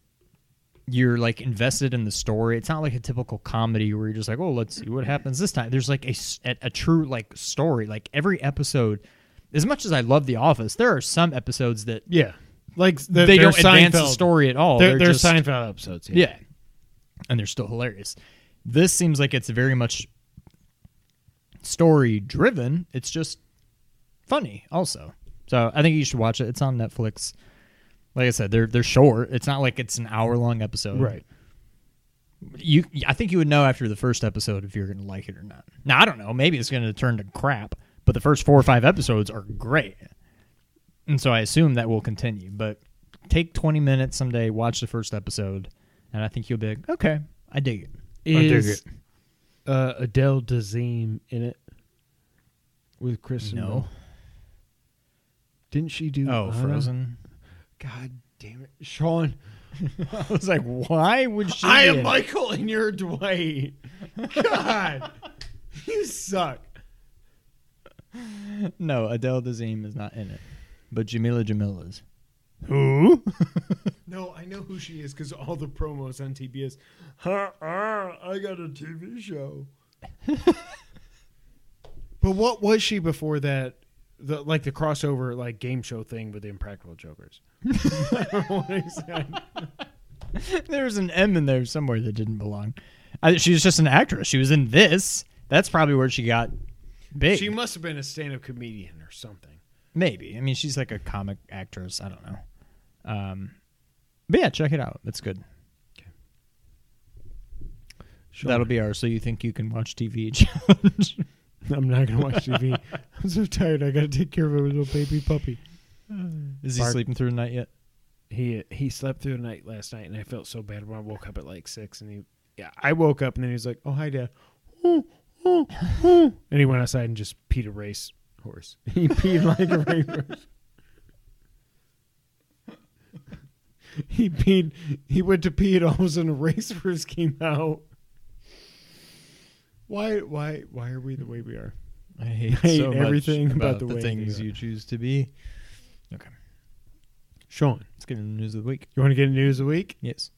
you're like invested in the story. It's not like a typical comedy where you're just like, oh, let's see what happens this time. There's like a, a true like story. Like every episode, as much as I love The Office, there are some episodes that Yeah. Like the, they don't advance the story at all. They're, They're, they're just, Seinfeld episodes. yeah, and they're still hilarious. This seems like it's very much story driven. It's just funny, also. So I think you should watch it. It's on Netflix. Like I said, they're they're short. It's not like it's an hour long episode. Right. you I think you would know after the first episode if you're going to like it or not. Now I don't know, maybe it's going to turn to crap, but the first 4 or 5 episodes are great. And so I assume that will continue, but take 20 minutes someday, watch the first episode, and I think you'll be like, "Okay, I dig it." I dig it. uh, Adele Dazeem in it with Kristen? No. Bell? Didn't she do? Oh, Anna? Frozen. God damn it, Sean! I was like, "Why would she I am? Michael, and you're Dwight. God, you suck. No, Adele Dazeem is not in it. But Jameela Jamil is. Who? no, I know who she is because all the promos on TBS. Ha, ah, I got a TV show. but what was she before that? The like the crossover like game show thing with the Impractical Jokers. I don't know what he said. There's an M in there somewhere that didn't belong. I, she was just an actress. She was in this. That's probably where she got big. She must have been a stand-up comedian or something. Maybe. I mean, she's like a comic actress. I don't know. Um, but yeah, check it out. It's good. Sean, That'll be our so you think you can watch TV challenge. I'm not gonna watch TV. I'm so tired. I gotta take care of a little baby puppy. Is he Bark. sleeping through the night yet? he he slept through the night last night, and I felt so bad when I woke up at like six. And he, yeah, I woke up, and then he was like, "Oh hi, dad," and he went outside and just peed a race horse. He peed like a race horse. He peed. He went to pee, and all of a sudden, a racehorse came out. Why? Why? Why are we the way we are? I hate, hate so much everything about about, the the, way things you choose to be. Okay, Sean, let's get into the news of the week. you want to get into the news of the week? Yes.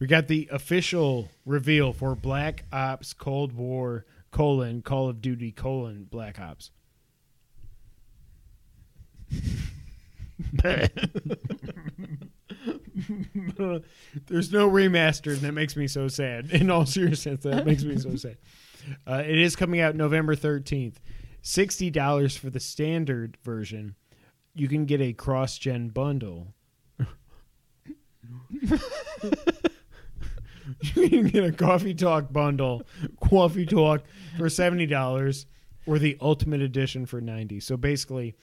We got the official reveal for Black Ops Cold War colon Call of Duty colon Black Ops. There's no remaster, and that makes me so sad. In all seriousness, that makes me so sad. Uh, it is coming out November 13th. $60 for the standard version. You can get a cross gen bundle. you can get a coffee talk bundle, coffee talk for seventy dollars, or the ultimate edition for ninety. So basically,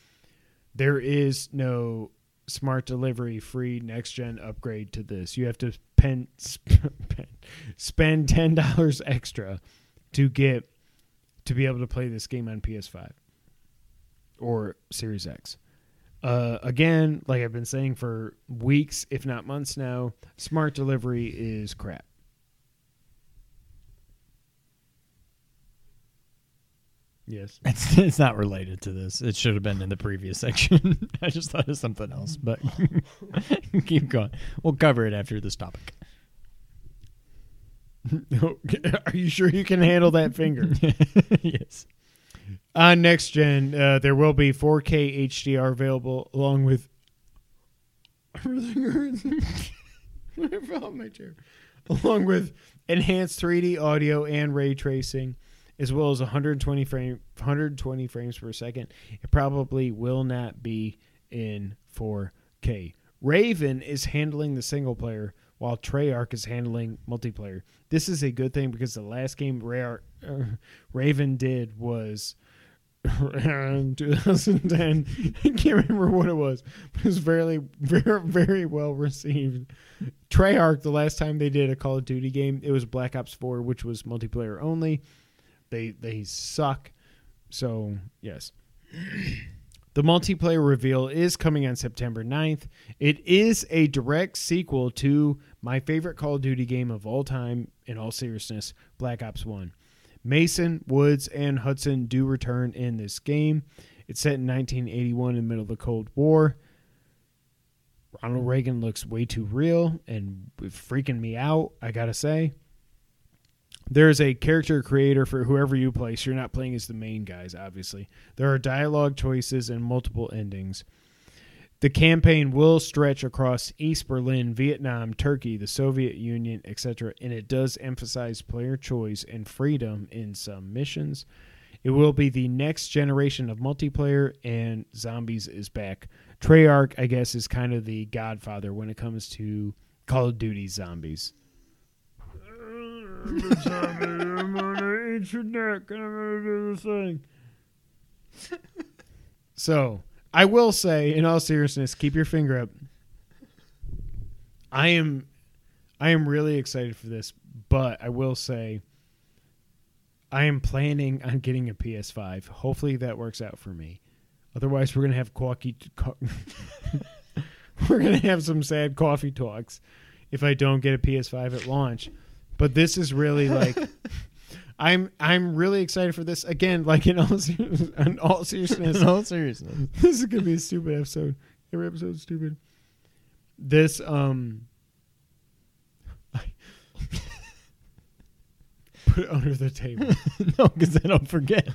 there is no smart delivery free next gen upgrade to this. You have to pen, sp- pen, spend ten dollars extra to get to be able to play this game on PS5 or Series X. Uh, again, like I've been saying for weeks, if not months now, smart delivery is crap. Yes. It's, it's not related to this. It should have been in the previous section. I just thought of something else, but keep going. We'll cover it after this topic. Are you sure you can handle that finger? yes. On next gen, uh, there will be 4K HDR available along with. Everything hurts. I fell my chair. Along with enhanced 3D audio and ray tracing, as well as 120 frame 120 frames per second. It probably will not be in 4K. Raven is handling the single player while Treyarch is handling multiplayer. This is a good thing because the last game Ra- uh, Raven did was in 2010. I can't remember what it was, but it was very, very, very well received. Treyarch, the last time they did a Call of Duty game, it was Black Ops 4, which was multiplayer only. They they suck. So yes. The multiplayer reveal is coming on September 9th. It is a direct sequel to my favorite Call of Duty game of all time, in all seriousness, Black Ops 1. Mason, Woods, and Hudson do return in this game. It's set in 1981 in the middle of the Cold War. Ronald Reagan looks way too real and freaking me out, I gotta say. There's a character creator for whoever you play, so you're not playing as the main guys, obviously. There are dialogue choices and multiple endings. The campaign will stretch across East Berlin, Vietnam, Turkey, the Soviet Union, etc., and it does emphasize player choice and freedom in some missions. It will be the next generation of multiplayer, and Zombies is back. Treyarch, I guess, is kind of the godfather when it comes to Call of Duty zombies. I'm gonna eat your neck and I'm gonna do this thing. So, I will say, in all seriousness, keep your finger up. I am, I am really excited for this, but I will say, I am planning on getting a PS5. Hopefully, that works out for me. Otherwise, we're gonna have coffee. Co- we're gonna have some sad coffee talks if I don't get a PS5 at launch. But this is really like. I'm I'm really excited for this again. Like in all, ser- in all seriousness, In all seriousness. this is gonna be a stupid episode. Every episode is stupid. This um put it under the table. no, because then I'll forget.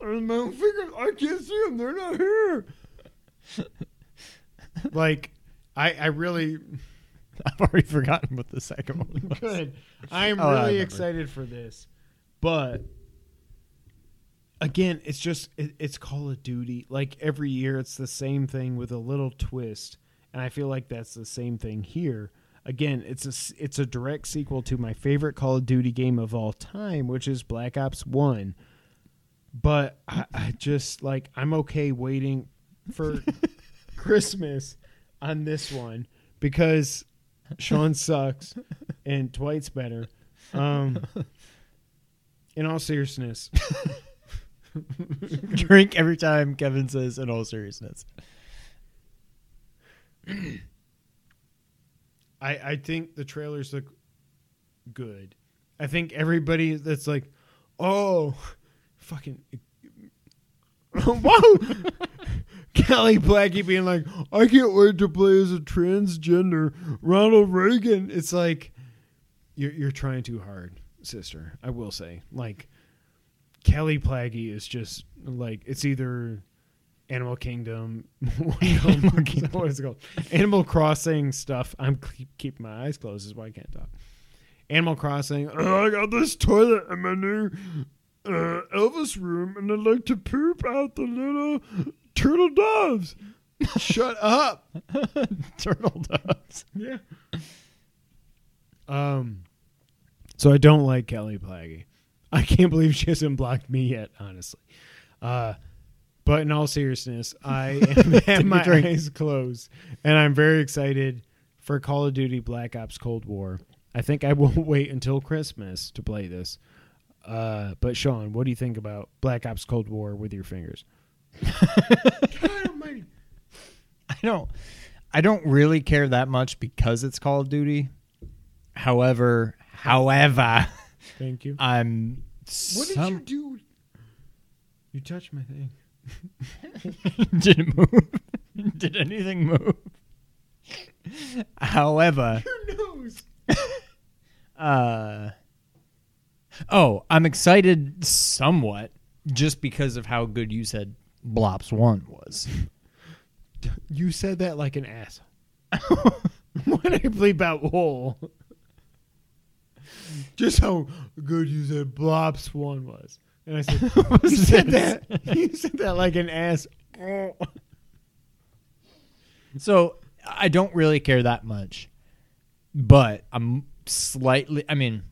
my fingers, I can't see them. They're not here. like, I I really I've already forgotten what the second one was. good. I am Oh, really excited for this, but again, it's just it, it's Call of Duty. Like every year, it's the same thing with a little twist, and I feel like that's the same thing here. Again, it's a it's a direct sequel to my favorite Call of Duty game of all time, which is Black Ops One. But I, I just like I'm okay waiting for Christmas on this one because Sean sucks and Dwight's better. Um, in all seriousness, Drink every time Kevin says in all seriousness. I I think the trailers look good. I think everybody that's like, oh, fucking, whoa, Kelly Blackie being like, I can't wait to play as a transgender Ronald Reagan. It's like you're you're trying too hard, sister. I will say, like Kelly Plaggy is just like it's either Animal Kingdom, Animal Kingdom, what is it called? Animal Crossing stuff. I'm keeping my eyes closed, is why I can't talk. Animal Crossing. "Oh, I got this toilet in my new uh, Elvis room, and I'd like to poop out the little turtle doves. Shut up. Turtle doves. Yeah. Um. So I don't like Kelly Plaggy. I can't believe she hasn't blocked me yet. Honestly. Uh. But in all seriousness, I am, have my drink. eyes closed, and I'm very excited for Call of Duty Black Ops Cold War. I think I will wait until Christmas to play this. Uh, but Sean, what do you think about Black Ops Cold War with your fingers? God almighty. I don't I don't really care that much because it's Call of Duty. However, however, Thank you. I'm What did you do? You touched my thing. Did it move? Did anything move? However, Your nose. uh, oh, I'm excited somewhat just because of how good you said Blops One was. You said that like an ass. when I bleep out whole. Just how good you said Blops one was. And I said, you said that. You said that like an ass. So I don't really care that much, but I'm slightly. I mean,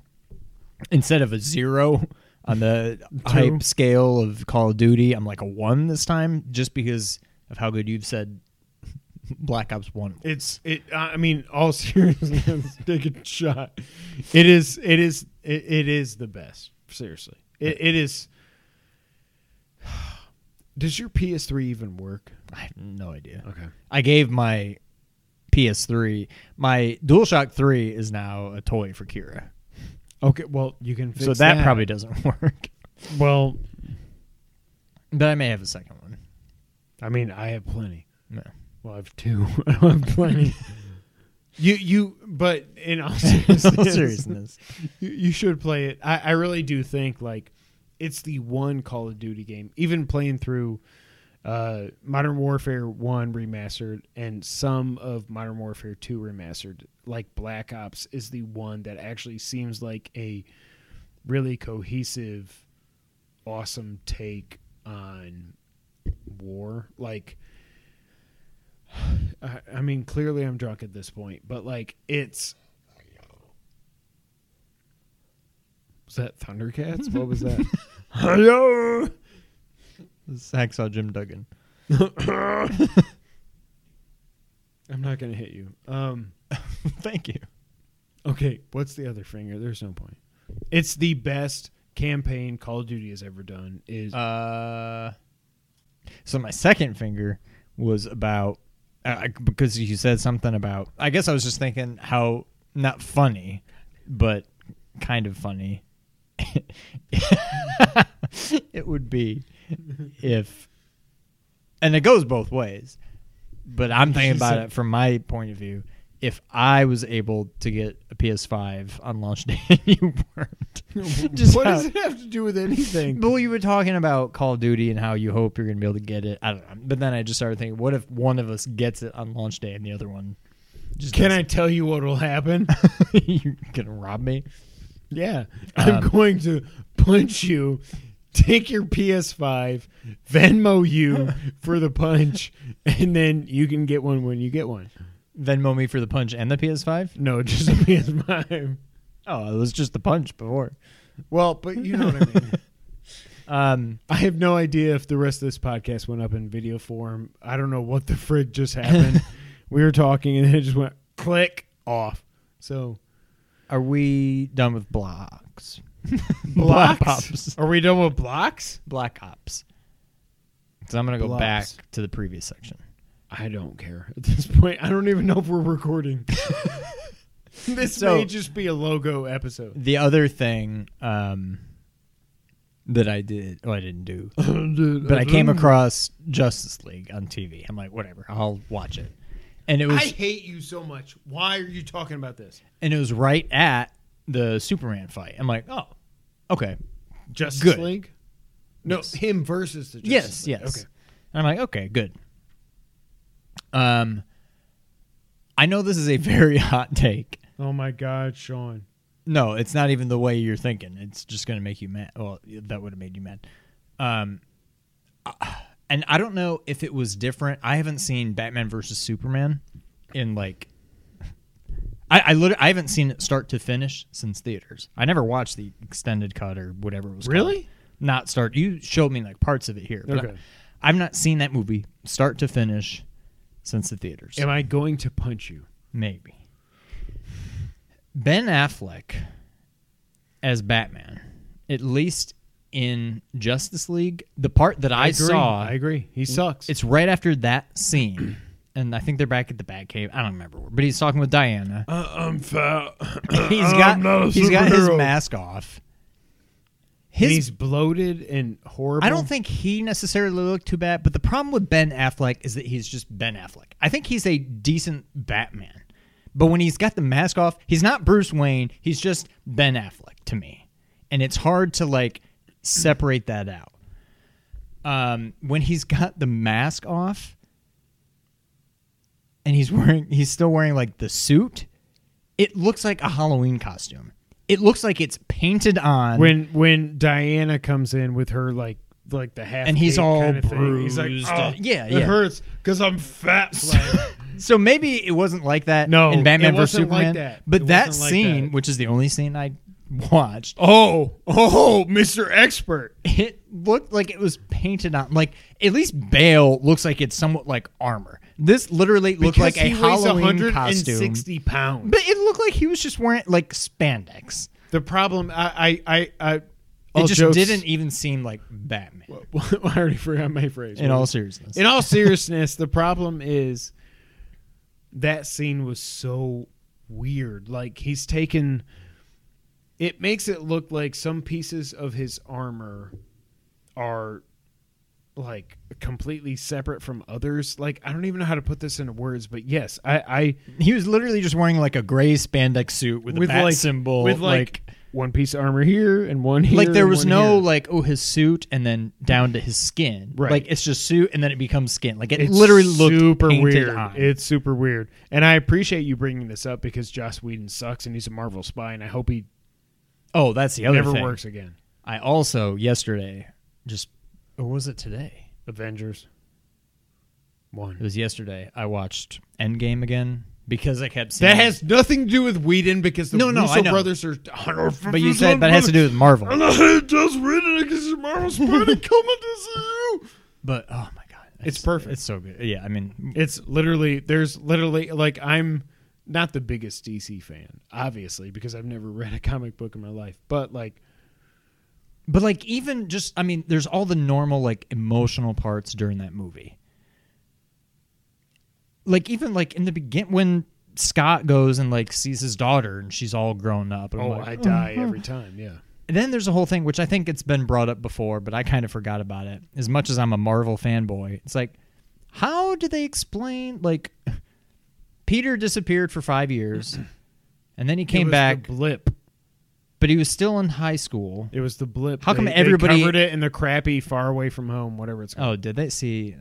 instead of a zero on the hype scale of Call of Duty, I'm like a one this time, just because of how good you've said Black Ops One. It's it. I mean, all seriousness, take a shot. It is. It is. It, it is the best. Seriously, it, it is. Does your PS3 even work? I have no idea. Okay. I gave my PS3, my DualShock 3 is now a toy for Kira. Okay. Well, you can. Fix so that, probably doesn't work. Well, But I may have a second one. I mean, I have plenty. No. Well, I have two. I don't have plenty. you you, but in all In seriousness, all seriousness. you, you should play it. I, I really do think like it's the one Call of Duty game. Even playing through uh, Modern Warfare One remastered and some of Modern Warfare Two remastered, like Black Ops, is the one that actually seems like a really cohesive, awesome take on war. Like, I, I mean, clearly I'm drunk at this point, but like it's. Was that Thundercats? What was that? Hello. This is Hacksaw Jim Duggan. I'm not gonna hit you. Um. Thank you. Okay. What's the other finger? There's no point. It's the best campaign Call of Duty has ever done. Is Uh, so my second finger was about uh, because you said something about. I guess I was just thinking how not funny, but kind of funny. it would be if, and it goes both ways. But I'm thinking about it from my point of view. If I was able to get a PS5 on launch day and you weren't, just what how- does it have to do with anything? well, you were talking about Call of Duty and how you hope you're going to be able to get it. I don't know. But then I just started thinking, what if one of us gets it on launch day and the other one just Can I tell you what will happen? you're going to rob me? Yeah, I'm Um, going to punch you. Take your PS5, Venmo you for the punch, and then you can get one when you get one. Venmo me for the punch and the PS5? No, just the PS5. Oh, it was just the punch before. Well, but you know what I mean. Um, I have no idea if the rest of this podcast went up in video form. I don't know what the frig just happened. we were talking and it just went click off. So are we done with blocks? Blocks. Black Ops. Are we done with blocks? Black Ops. So I'm going to go Blocks. back to the previous section. I don't care at this point. I don't even know if we're recording. this So- may just be a logo episode. The other thing um, that I did, oh, I didn't do, but I came across Justice League on TV. I'm like, whatever, I'll watch it. And it was I hate you so much. Why are you talking about this? and it was right at the Superman fight. I'm like, oh, okay, Justice Good. League? No, Yes. him versus the yes, Justice League. yes. Okay. And I'm like, okay, good. Um, I know this is a very hot take. Oh my God, Sean. No, it's not even the way you're thinking. It's just going to make you mad. Well, that would have made you mad. Um, and I don't know if it was different. I haven't seen Batman versus Superman in like. I I, literally, I haven't seen it start to finish since theaters. I never watched the extended cut or whatever it was. called. Really? Not start. You showed me like parts of it here. But Okay. I, I've not seen that movie start to finish since the theaters. Am I going to punch you? Maybe. Ben Affleck as Batman, at least in Justice League, the part that I, agree. saw, I agree. He sucks. it's right after that scene. And I think they're back at the Batcave. I don't remember where, but he's talking with Diana. uh, I'm fat. he's got he's got his superhero. mask off. and his he's bloated and horrible. I don't think he necessarily looked too bad, but the problem with Ben Affleck is that he's just Ben Affleck. I think he's a decent Batman. But when he's got the mask off, he's not Bruce Wayne, he's just Ben Affleck to me. And it's hard to like separate that out. Um, when he's got the mask off and he's wearing he's still wearing like the suit, it looks like a Halloween costume. It looks like it's painted on when when Diana comes in with her like like the half And he's all kind of thing. He's like, bruised. oh, Yeah, it yeah. hurts because I'm fat. So maybe it wasn't like that No, in Batman vs wasn't like Superman. that. But It that like scene, that. which is the only scene I watched, oh, oh, Mister Expert. it looked like it was painted on. Like at least Bale looks like it's somewhat like armor. This literally looked Because like a he weighs Halloween costume. 160 pounds. But it looked like he was just wearing like spandex. the problem, I, I, I, I It just jokes- didn't even seem like Batman. I already forgot my phrase. In all seriousness, In all seriousness, the problem is that scene was so weird. Like he's taken it makes it look like some pieces of his armor are like completely separate from others. Like I don't even know how to put this into words, but yes, I, I he was literally just wearing like a gray spandex suit with a with bat like symbol, with like, one piece of armor here and one here. like there was no here. like oh his suit and then down to his skin Right. like it's just suit and then it becomes skin like it It's literally looked super weird. on. It's super weird, and I appreciate you bringing this up because Joss Whedon sucks and he's a Marvel spy, and I hope he oh that's the other never thing works again. i also yesterday just or was it today Avengers One. it was yesterday i watched endgame again because i kept seeing That has nothing to do with Whedon because the No, no, I Russo know. brothers are. but you said that has to do with marvel And I hate Joss Whedon because he's a Marvel spy coming to see you. but oh my god It's perfect. it's so good yeah i mean It's literally there's literally like I'm not the biggest DC fan, obviously, because I've never read a comic book in my life. But like But like even just I mean, there's all the normal like emotional parts during that movie. Like even like in the begin when Scott goes and like sees his daughter and she's all grown up. Oh, like, I oh, die every time. Yeah. And then there's a whole thing which I think it's been brought up before, but I kind of forgot about it. As much as I'm a Marvel fanboy, it's like, how do they explain like Peter disappeared for five years, and then he came back, the blip. But he was still in high school. It was the blip. How come They- they everybody- covered it in the crappy "Far Away from Home" whatever it's called? Oh, did they see?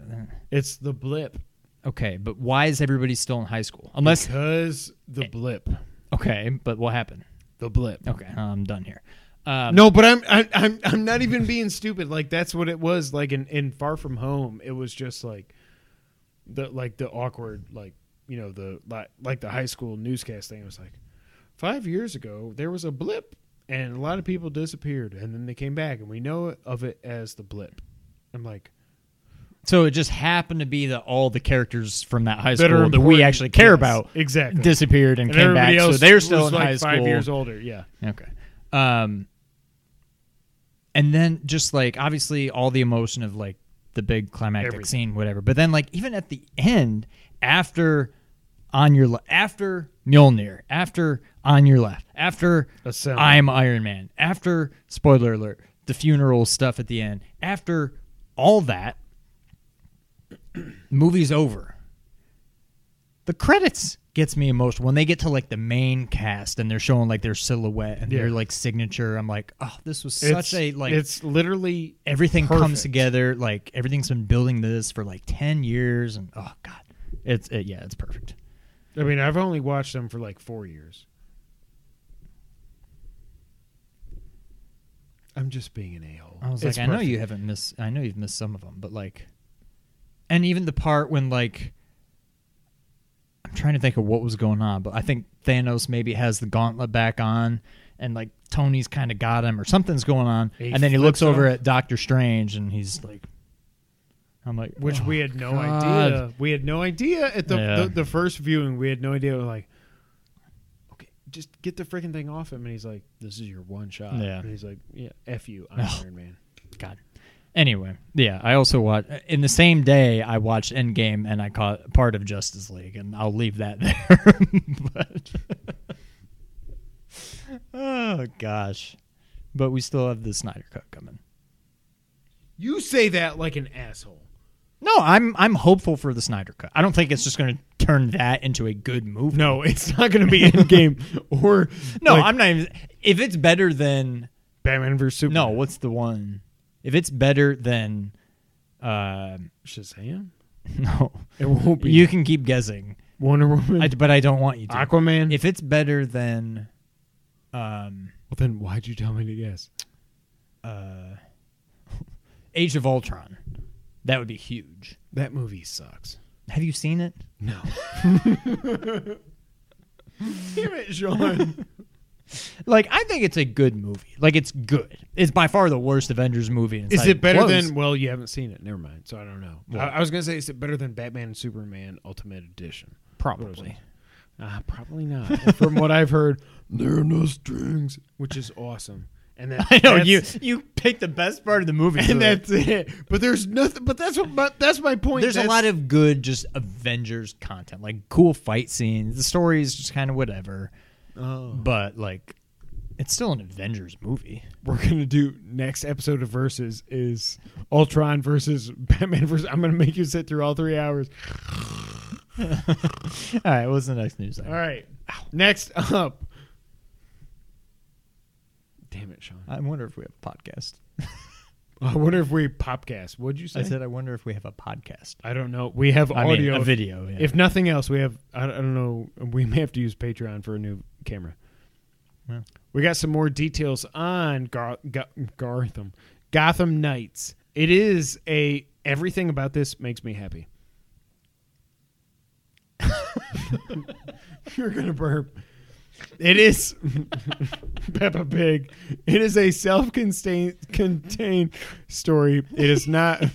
It's the blip. Okay, but why is everybody still in high school? Unless because the blip. okay, but what happened? The blip. Okay, I'm done here. Um, No, but I'm I'm I'm I'm not even being stupid. Like that's what it was. Like in, in Far From Home, it was just like the like the awkward like you know the like, like the high school newscast thing. It was like five years ago there was a blip and a lot of people disappeared and then they came back and we know of it as the blip. I'm like so it just happened to be that all the characters from that high that school that we actually care Yes, about exactly disappeared and, and came back, so they're still in like high five school. years older. Yeah, Okay. Um and then just like obviously all the emotion of like the big climactic Everything. scene whatever. But then like even at the end after on your after Mjolnir, after on your left, after. I'm Iron Man, after spoiler alert, the funeral stuff at the end, after all that movie's over. The credits gets me emotional when they get to like the main cast and they're showing like their silhouette and their like signature. I'm like, oh, this was it's, such a like it's literally everything comes together. Like everything's been building this for like ten years, and oh god, it's it, yeah, it's perfect. I mean, I've only watched them for like four years. I'm just being an a hole. I was like, I know you haven't missed. I know you've missed some of them, but like, and even the part when like, I'm trying to think of what was going on, but I think Thanos maybe has the gauntlet back on, and like Tony's kind of got him, or something's going on, He and then he looks over off. at Doctor Strange, and he's like, I'm like, Which oh, we had no God. idea. We had no idea at the, Yeah. the the first viewing. We had no idea. We're like, okay, just get the freaking thing off him. And he's like, "This is your one shot." Yeah. And he's like, "Yeah, f you, I'm Ugh. Iron Man." God. Anyway, yeah, I also watched in the same day I watched Endgame and I caught part of Justice League, and I'll leave that there. but oh gosh, but we still have the Snyder cut coming. You say that like an asshole. No, I'm I'm hopeful for the Snyder cut. I don't think it's just going to turn that into a good movie. No, it's not going to be Endgame or no, like, I'm not even. If it's better than Batman vs Superman. no, what's the one? If it's better than, uh, Shazam. no, It won't be. you can keep guessing, Wonder Woman. I, but I don't want you to. Aquaman. If it's better than, um, well, then why'd you tell me to guess? uh, Age of Ultron, that would be huge. That movie sucks. Have you seen it? No. Damn it, Sean. Like, I think it's a good movie. Like, it's good. It's by far the worst Avengers movie. Is not it better close. than? Well, you haven't seen it. Never mind. So I don't know. I, I was gonna say, is it better than Batman and Superman Ultimate Edition? Probably. Uh, probably not. From what I've heard, there are no strings, which is awesome. And that, I know you that's- you picked the best part of the movie, and that's it. But there's nothing. But that's what. But that's my point. There's a lot of good just Avengers content, like cool fight scenes. The story is just kind of whatever, Oh. but like it's still an Avengers movie. we're gonna do next episode of versus is Ultron versus Batman versus. I'm gonna make you sit through all three hours. All right, what's the next news? All right. Next up. Damn it, Sean. I wonder if we have a podcast. I wonder if we popcast. What'd you say? I said I wonder if we have a podcast. I don't know. We have I mean, audio. a video. Yeah. If nothing else, we have. I don't I don't know. We may have to use Patreon for a new camera. Yeah. We got some more details on Gar- Ga- Gotham. Gotham Knights. It is a. Everything about this makes me happy. You're gonna burp. It is Peppa Pig. It is a self-contained contained story. It is not.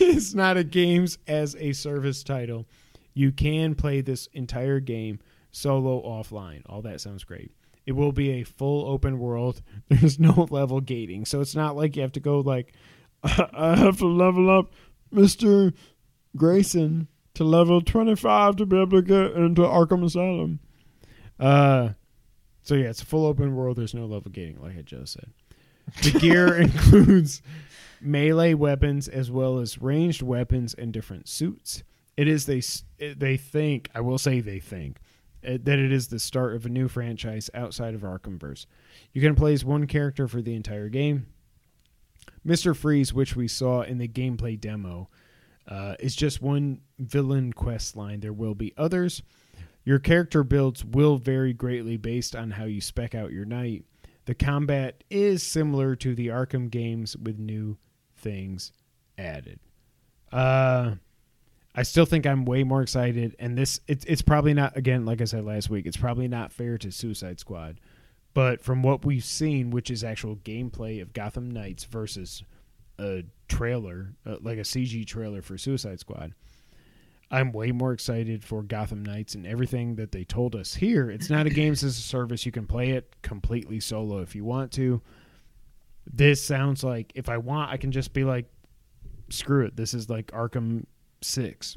it's not a games as a service title. You can play this entire game solo offline. All that sounds great. It will be a full open world. There's no level gating, so it's not like you have to go like, I have to level up, Mister Grayson, to level twenty five to be able to get into Arkham Asylum. Uh, so yeah, it's a full open world. There's no level gating, like I just said. The gear includes melee weapons as well as ranged weapons and different suits. It is they they think I will say they think uh, that it is the start of a new franchise outside of Arkhamverse. You can play as one character for the entire game. Mister Freeze, which we saw in the gameplay demo, uh, is just one villain quest line. There will be others. Your character builds will vary greatly based on how you spec out your knight. The combat is similar to the Arkham games with new things added. Uh I still think I'm way more excited and this it's it's probably not again like I said last week, it's probably not fair to Suicide Squad. But from what we've seen, which is actual gameplay of Gotham Knights versus a trailer, uh, like a CG trailer for Suicide Squad, I'm way more excited for Gotham Knights and everything that they told us here. It's not a games as a service. You can play it completely solo if you want to. This sounds like if I want, I can just be like, screw it. This is like Arkham 6.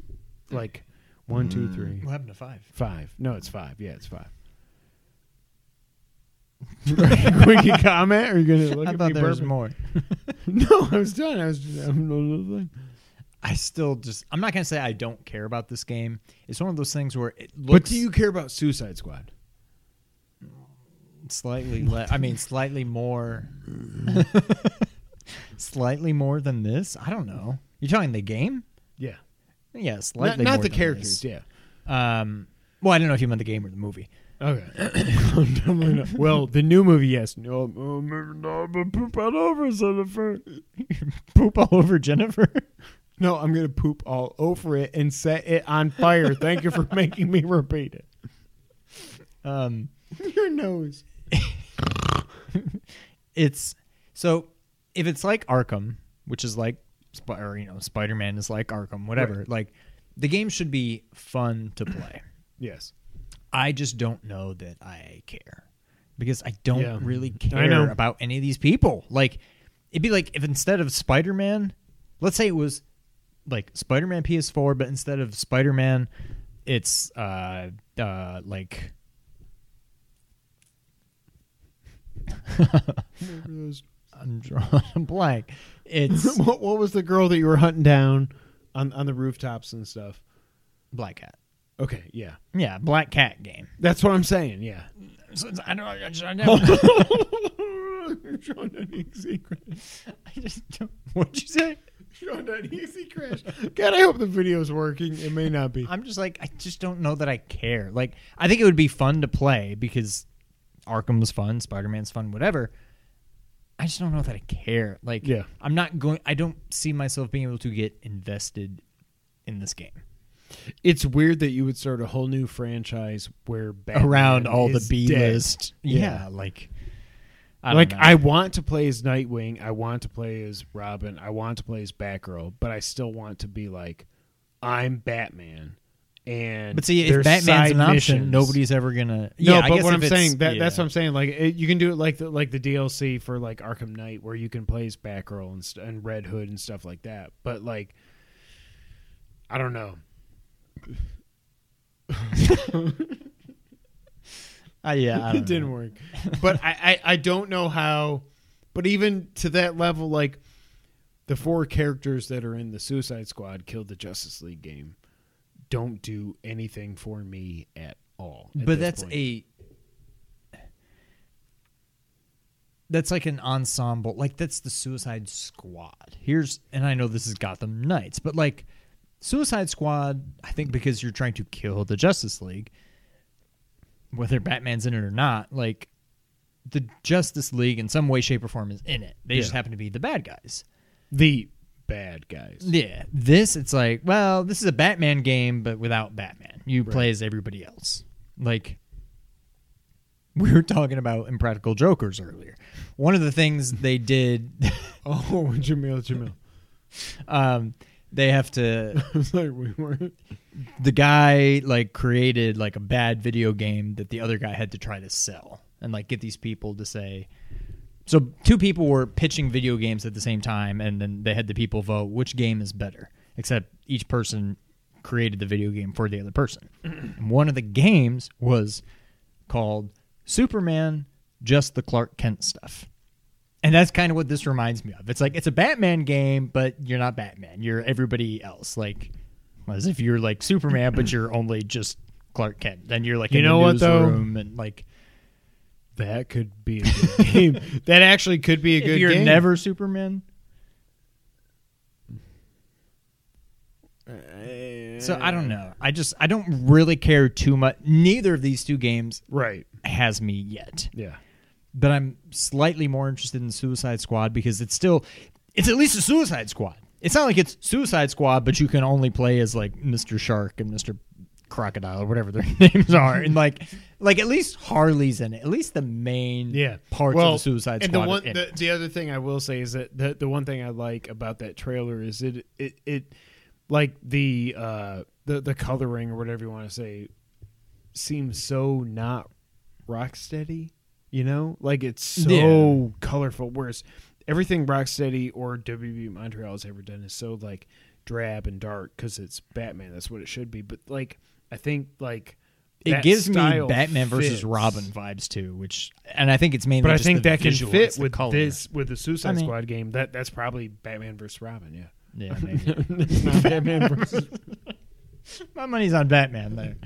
Like one, two, mm. three, What happened to five? five. No, it's five. Yeah, it's five. Quick comment? Or are you going to look I at thought me there was more. No, I was done. I was just, I'm, I still just I'm not gonna say I don't care about this game. It's one of those things where it But do you care about Suicide Squad? slightly le- I mean slightly more slightly more than this. I don't know. You're talking the game? Yeah. Yeah, Not, slightly not more the characters, this. yeah. Um well, I don't know if you meant the game or the movie. Okay. Well, the new movie, yes. No, maybe not, but poop all over Jennifer. Poop all over Jennifer. No, I'm going to poop all over it and set it on fire. Thank you for making me repeat it. Um Your nose. it's so if it's like Arkham, which is like or you know Spider-Man is like Arkham, whatever. Right. Like the game should be fun to play. Yes. I just don't know that I care because I don't Yeah. really care about any of these people. Like it'd be like if instead of Spider-Man, let's say it was like Spider-Man PS4, but instead of Spider-Man, it's uh uh like I'm drawing a blank. It's what, what was the girl that you were hunting down on on the rooftops and stuff? Black Cat. Okay, yeah, Yeah, Black Cat game. that's what I'm saying. Yeah. So it's- I don't. I just, I I don't- I just don't. What'd you say? Sean that easy crash. God, I hope the video's working. It may not be. I'm just like I just don't know that I care. Like I think it would be fun to play because Arkham's fun, Spider-Man's fun, whatever. I just don't know that I care. Like Yeah. I'm not going I don't see myself being able to get invested in this game. It's weird that you would start a whole new franchise where Batman Around all the is B dead. list. Yeah. Yeah, like I like know. I want to play as Nightwing, I want to play as Robin, I want to play as Batgirl, but I still want to be like, I'm Batman. And But see, if Batman's an option, missions. nobody's ever gonna. No, yeah, I but guess what I'm saying that that's what I'm saying. Like it, you can do it like the like the DLC for like Arkham Knight, where you can play as Batgirl and, st- and Red Hood and stuff like that. But like, I don't know. Uh, yeah, it didn't know. work. But I, I I don't know how. But even to that level, like the four characters that are in the Suicide Squad killed the Justice League game don't do anything for me at all. at but that's point. a that's like an ensemble like that's the suicide squad here's and i know this is gotham knights but like suicide squad i think because you're trying to kill the justice league whether batman's in it or not like the justice league in some way shape or form is in it they just happen to be the bad guys the bad guys. yeah this it's like well this is a batman game but without batman you Right. play as everybody else like we were talking about impractical jokers earlier one of the things they did Oh, Jamil, Jamil. um they have to I was like, we weren't. The guy like created like a bad video game that the other guy had to try to sell and like get these people to say so two people were pitching video games at the same time and then they had the people vote which game is better except each person created the video game for the other person. And one of the games was called superman just the clark kent stuff. And that's kind of what this reminds me of. It's like it's a batman game but you're not batman. You're everybody else. Like as if you're like Superman, but you're only just Clark Kent. Then you're like You in know the what, though? newsroom and like That could be a good game. That actually could be a if good you're game. never Superman. Uh, so I don't know. I just I don't really care too much. Neither of these two games Right. has me yet, Yeah. but I'm slightly more interested in Suicide Squad because it's still it's at least a Suicide Squad. It's not like it's Suicide Squad, but you can only play as like Mr. Shark and Mr. Crocodile or whatever their names are, and like like at least Harley's in it. At least the main Yeah. parts well, of the Suicide and Squad. the one, the, the other thing I will say is that the the one thing I like about that trailer is it it it like the uh the the coloring or whatever you want to say seems so not Rocksteady You know, like it's so Yeah. colorful. Whereas everything Rocksteady or WB Montreal has ever done is so like drab and dark because it's Batman. That's what it should be. But like, I think like It gives me Batman versus. Robin vibes too, which and I think it's mainly. But I think that can fit with color. this with the Suicide I mean- Squad game. That that's probably Batman versus Robin. Yeah, Yeah, maybe. it's not Batman versus. My money's on Batman there.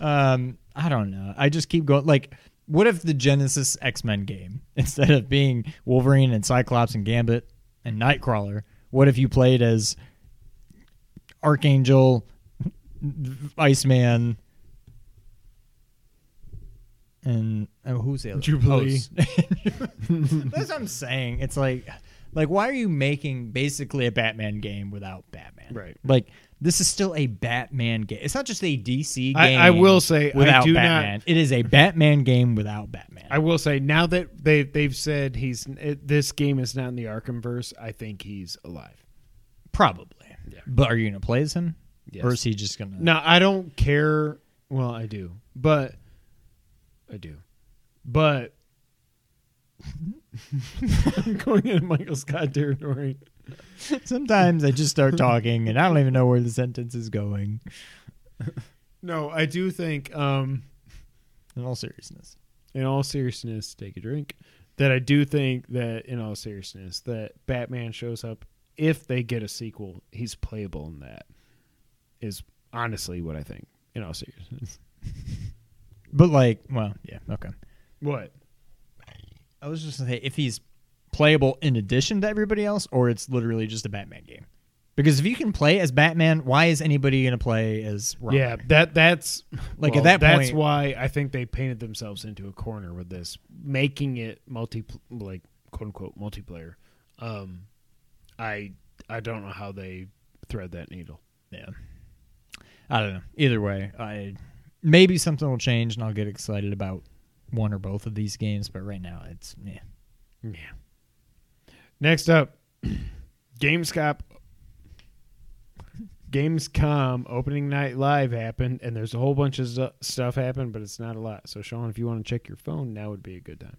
Um, I don't know. I just keep going. Like, what if the Genesis X Men game, instead of being Wolverine and Cyclops and Gambit and Nightcrawler, what if you played as Archangel, Iceman, and oh, who's the other? Jubilee. Oh, That's what I'm saying. It's like, like, why are you making basically a Batman game without Batman? Right. Like, this is still a Batman game. It's not just a DC game. I- I will say, I without do not- Batman. It is a Batman game without Batman. I will say now that they they've said he's it, this game is not in the Arkham verse. I think he's alive. Probably. Yeah. But are you gonna play as him? Yes. Or is he just gonna? No, I don't care. Well, I do, but I do, but I'm going into Michael Scott territory. Sometimes I just start talking and I don't even know where the sentence is going. No, I do think. um In all seriousness. In all seriousness, take a drink. that I do think that, in all seriousness, that Batman shows up if they get a sequel. He's playable in that. Is honestly what I think. In all seriousness, But like, well, yeah, okay. what? I was just gonna say if he's playable in addition to everybody else, or it's literally just a Batman game. Because if you can play as Batman, why is anybody gonna play as Robin? Yeah, that that's Like, well, at that point, That's why I think they painted themselves into a corner with this, making it multi like quote unquote multiplayer. Um, I I don't know how they thread that needle. yeah. I don't know. Either way, I maybe something will change and I'll get excited about one or both of these games. But right now, it's yeah. Yeah. Next up, Gamescom. Gamescom opening night live happened, and there's a whole bunch of stu- stuff happened, but it's not a lot. So, Sean, if you want to check your phone, now would be a good time.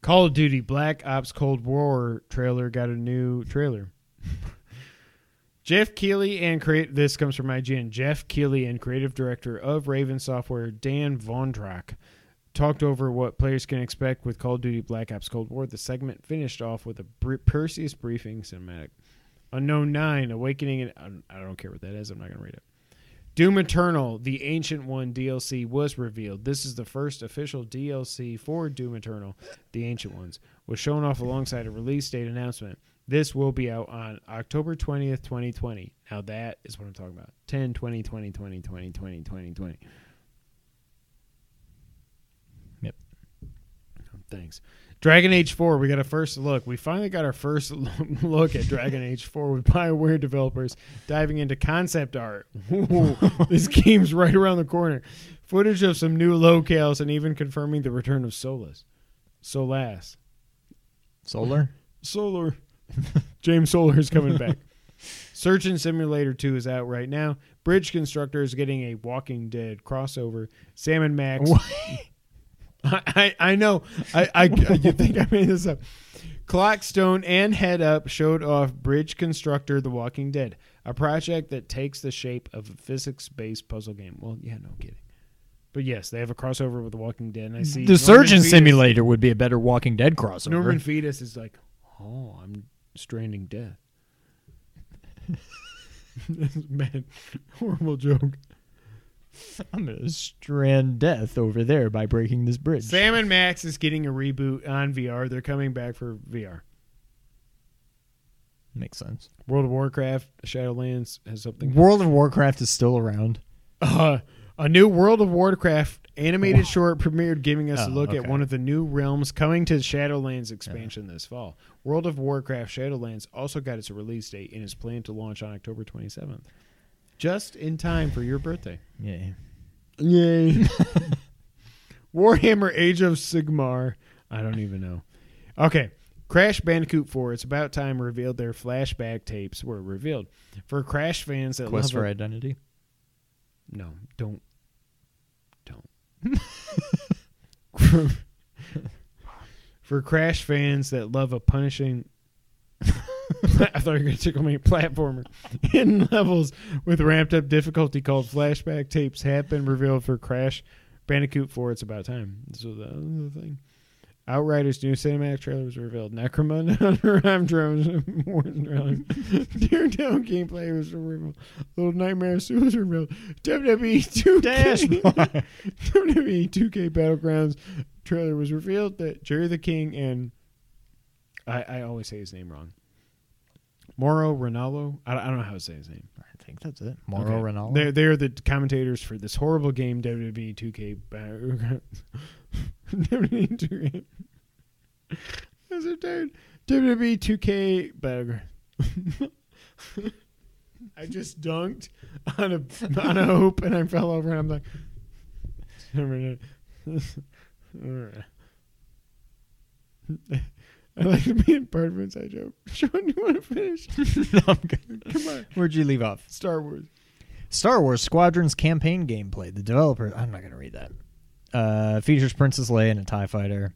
Call of Duty Black Ops Cold War trailer got a new trailer. Geoff Keighley and create this comes from IGN. Geoff Keighley and creative director of Raven Software Dan Vondrak talked over what players can expect with Call of Duty Black Ops Cold War. The segment finished off with a br- Perseus briefing cinematic. Unknown 9, Awakening, and I don't- I don't care what that is. I'm not going to read it. Doom Eternal, the Ancient One DLC was revealed. This is the first official DLC for Doom Eternal, the Ancient Ones, was shown off alongside a release date announcement. This will be out on October 20th, 2020. Now that is what I'm talking about. 10, 20, 20, 20, 20, 20, 20, 20. Thanks. Dragon Age 4, we got a first look. We finally got our first look at Dragon Age 4 with BioWare developers diving into concept art. Ooh, this game's right around the corner. Footage of some new locales and even confirming the return of Solus. Solas. Solar. Solar. James Solar is coming back. Surgeon Simulator 2 is out right now. Bridge Constructor is getting a Walking Dead crossover. Sam and Max. I, I, know. I, I you think I made this up? Clockstone and Head Up showed off Bridge Constructor: The Walking Dead, a project that takes the shape of a physics-based puzzle game. Well, yeah, no kidding. But yes, they have a crossover with The Walking Dead, and I see The Norman Surgeon Reedus- Simulator would be a better Walking Dead crossover. Norman Fetus is like, oh, I'm stranding death. Bad, horrible joke. I'm gonna strand death over there by breaking this bridge. Sam and Max is getting a reboot on VR. They're coming back for VR. Makes sense. World of Warcraft, Shadowlands has something. World of Warcraft is still around. Uh, a new World of Warcraft animated short premiered, giving us a Oh, look at one of the new realms coming to Shadowlands expansion this fall. World of Warcraft Shadowlands also got its release date and is planned to launch on October 27th. Just in time for your birthday. Yeah. Yay. Warhammer Age of Sigmar. I don't even know. Okay. Crash Bandicoot 4, It's About Time revealed their flashback tapes were revealed. For Crash fans that Quest love for a- Identity. No, don't. Don't. for, for Crash fans that love a punishing. I thought you were going to tickle me. Platformer. Hidden levels with ramped up difficulty called flashback tapes have been revealed for Crash Bandicoot 4 It's About Time. So the thing. Outriders new cinematic trailer was revealed. Necromunda under arm drones Warden Run. Daredevil gameplay was revealed. Little Nightmares 2 was revealed. WWE 2K Dash WWE 2K Battlegrounds trailer was revealed that Jerry the King and I, I always say his name wrong. Moro Ronaldo. I, I don't know how to say his name. I think that's it. Moro Okay. Ronaldo. They're they're the commentators for this horrible game WWE 2K. WWE 2K. I'm so tired. WWE 2K Battleground. I just dunked on a on a hoop and I fell over and I'm like. I like to be in part of inside joke. Sean, you want to finish? no, I'm good. Come on, Where'd you leave off? Star Wars. Star Wars Squadrons campaign gameplay. The developer, I'm not going to read that. Uh, features Princess Leia and a TIE fighter.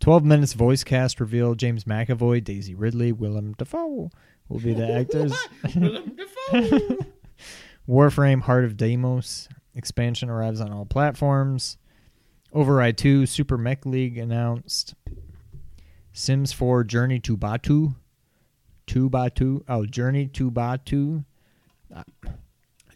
12 minutes voice cast revealed James McAvoy, Daisy Ridley, Willem Dafoe will be the actors. Willem Dafoe. Warframe Heart of Deimos expansion arrives on all platforms. Override 2 Super Mech League announced. Sims 4 Journey to Batuu. To Batuu. Oh, Journey to Batuu.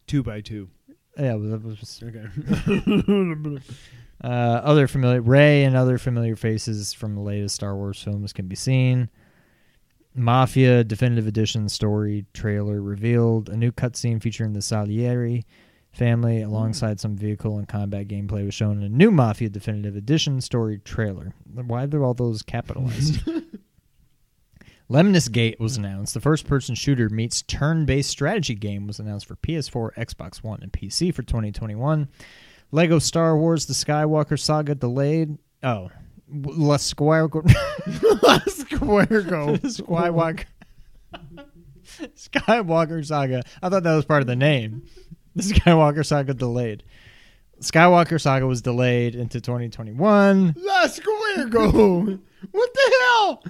Two by two. Yeah, that was Okay. Uh, other familiar Ray and other familiar faces from the latest Star Wars films can be seen. Mafia Definitive Edition story trailer revealed. A new cutscene featuring the Salieri family alongside mm. some vehicle and combat gameplay was shown in a new Mafia Definitive Edition story trailer. Why are all those capitalized? Lemnis Gate was announced. The first person shooter meets turn based strategy game was announced for PS4, Xbox One, and PC for 2021. Lego Star Wars The Skywalker Saga delayed. Oh. La Skywalker. Square Skywalker. Skywalker Saga. I thought that was part of the name. The Skywalker Saga delayed. Skywalker Saga was delayed into 2021. La Square Go. What the hell?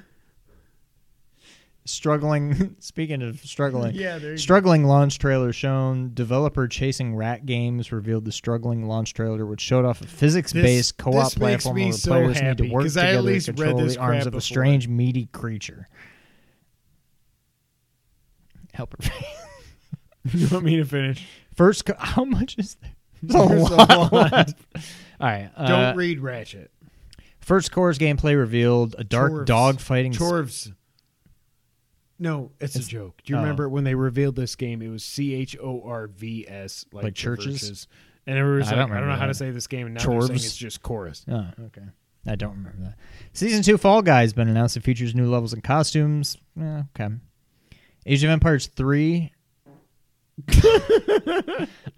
Struggling. Speaking of struggling, Yeah, there you Struggling launch trailer shown. Developer Chasing Rat Games revealed the struggling launch trailer, which showed off a physics-based This- co-op this platform where so players need happy, to work 'cause I at together least to control the arms of a before. strange, meaty creature. Help her. You want me to finish? First, co- how much is there? There's a lot. All right. Uh, Don't read Ratchet. First core's gameplay revealed a dark Chorvs. dog fighting. Chorvs. No, it's, It's- a joke. Do you oh. remember when they revealed this game? It was C H O R V S, like, Like the churches? verses. And everyone was I like, don't I don't know how to that. say this game. And now they're saying it's just chorus. Oh, okay. I don't remember that. Season two Fall Guys been announced. It features new levels and costumes. Eh, okay. Age of Empires three.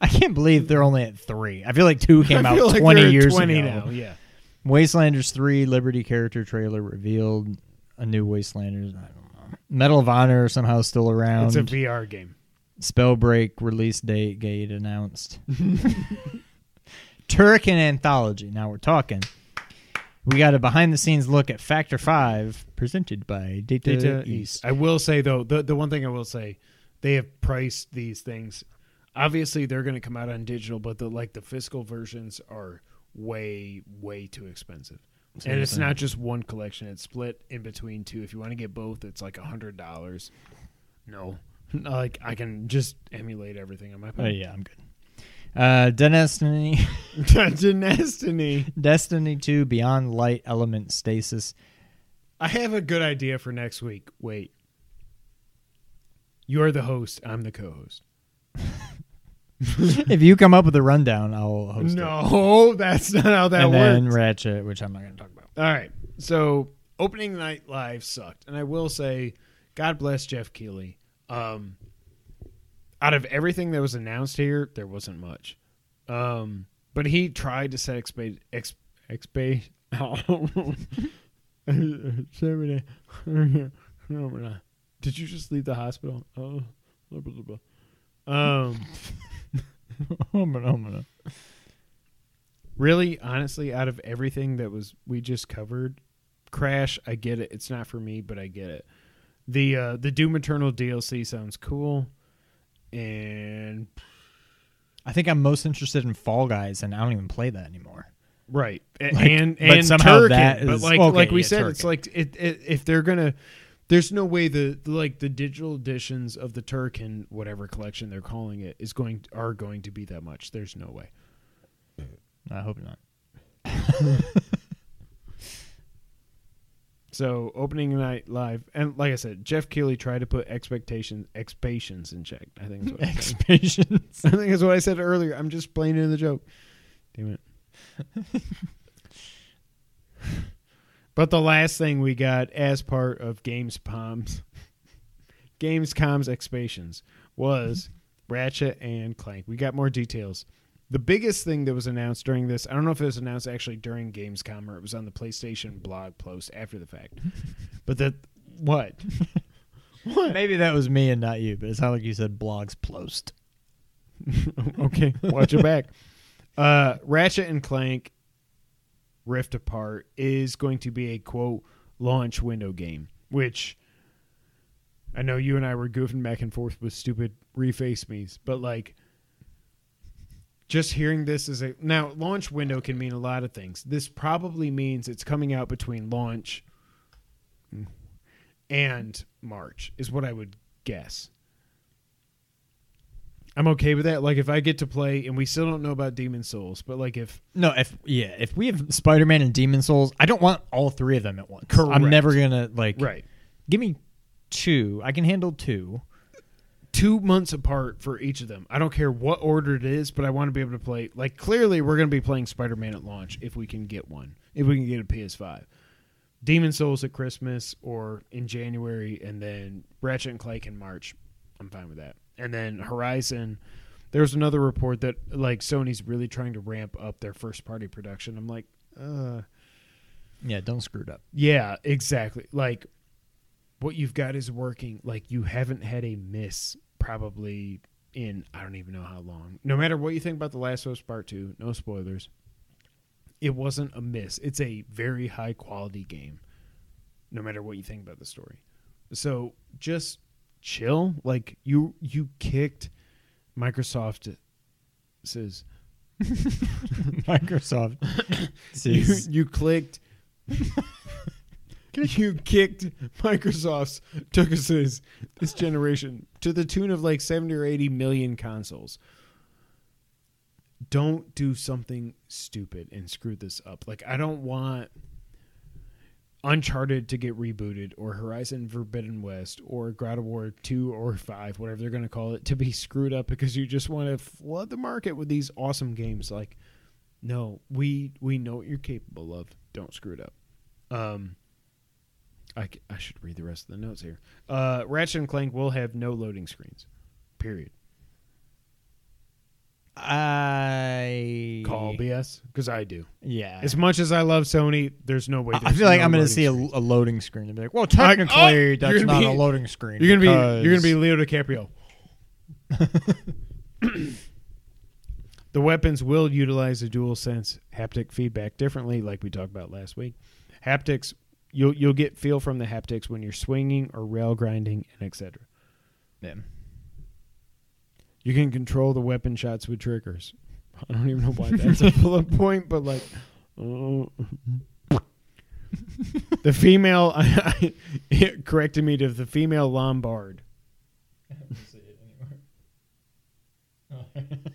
I can't believe they're only at three. I feel like two came I out feel like twenty they're at years 20 ago. now. Yeah. Wastelanders 3 Liberty character trailer revealed. A new Wastelanders. I don't know. Medal of Honor somehow still around. It's a VR game. Spellbreak release date gate announced. Turrican Anthology. Now we're talking. We got a behind the scenes look at Factor 5 presented by Data, Data East. East. I will say though, the the one thing I will say, they have priced these things. Obviously, they're going to come out on digital, but the like the physical versions are way way too expensive. and it's not just one collection; it's split in between two. If you want to get both, it's like a hundred dollars. No, like I can just emulate everything on my Oh, phone. yeah, I'm good. Uh, Destiny, Destiny. Destiny 2 Beyond Light Element Stasis. I have a good idea for next week. Wait. You're the host. I'm the co-host. if you come up with a rundown, I'll host it. no, that's not how that and works. then Ratchet, which I'm not going to talk about. All right. So opening night live sucked, and I will say, God bless Geoff Keighley. Um, out of everything that was announced here, there wasn't much. Um, but he tried to set expa ex expa. Did you just leave the hospital? Oh, blah, blah, blah, blah. um. really honestly out of everything that was we just covered crash i get it it's not for me but i get it the uh the doom eternal dlc sounds cool and I think I'm most interested in Fall Guys, and I don't even play that anymore. right A- Like, and but and somehow Turrican, that but is- like okay, like we yeah, said it's Turrican. like it, it, if they're gonna there's no way the, the like the digital editions of the Turrican whatever collection they're calling it is going are going to be that much there's no way I hope not. So opening night live, and like I said, Geoff Keighley tried to put expectations expectations in check. I think that's what I said. Expectations. I think that's what I said earlier. I'm just playing in the joke. Damn it. but the last thing we got as part of Gamescom's Gamescom's expectations was Ratchet and Clank. We got more details. The biggest thing that was announced during this, I don't know if it was announced actually during Gamescom or it was on the PlayStation blog post after the fact. but that what? what? Maybe that was me and not you, but it sounded like you said blogs post. okay, watch it back. Uh, Ratchet and Clank Rift Apart is going to be a quote launch window game, which I know you and I were goofing back and forth with stupid reface me's, but like just hearing this is a now launch window can mean a lot of things. This probably means it's coming out between launch and March is what I would guess. I'm okay with that. Like if I get to play and we still don't know about Demon Souls, but like if No, if yeah, if we have Spider Man and Demon Souls, I don't want all three of them at once. Correct. I'm never gonna like right give me two. I can handle two. two months apart for each of them. I don't care what order it is, but I want to be able to play. Like clearly, we're going to be playing Spider Man at launch if we can get one. If we can get a PS5, Demon Souls at Christmas or in January, and then Ratchet and Clank in March. I'm fine with that. And then Horizon. There's another report that like Sony's really trying to ramp up their first party production. I'm like, uh, Yeah, don't screw it up. yeah, exactly. Like what you've got is working. Like you haven't had a miss probably in I don't even know how long. No matter what you think about The Last of Us Part 2, no spoilers. It wasn't a miss. It's a very high quality game. No matter what you think about the story. So just chill. Like you you kicked Microsoft says Microsoft. you, you clicked you kicked Microsoft's took us this, this generation to the tune of like 70 or 80 million consoles. Don't do something stupid and screw this up. Like I don't want Uncharted to get rebooted or Horizon Forbidden West or God of War 2 or 5, whatever they're going to call it, to be screwed up because you just want to flood the market with these awesome games like no, we we know what you're capable of. Don't screw it up. Um, I, I should read the rest of the notes here. Uh, Ratchet and Clank will have no loading screens. Period. I Call BS because I do. Yeah. As much as I love Sony, there's no way. I feel like no I'm going to see a, a loading screen and be like, well, oh, technically, oh, that's not be- a loading screen. You're gonna be you're gonna be Leo DiCaprio. the weapons will utilize the dual sense haptic feedback differently, like we talked about last week. Haptics, you'll you'll get feel from the haptics when you're swinging or rail grinding and etc. Yeah. You can control the weapon shots with triggers. I don't even know why that's a bullet point, but like, uh, the female it corrected me to the female Lombard,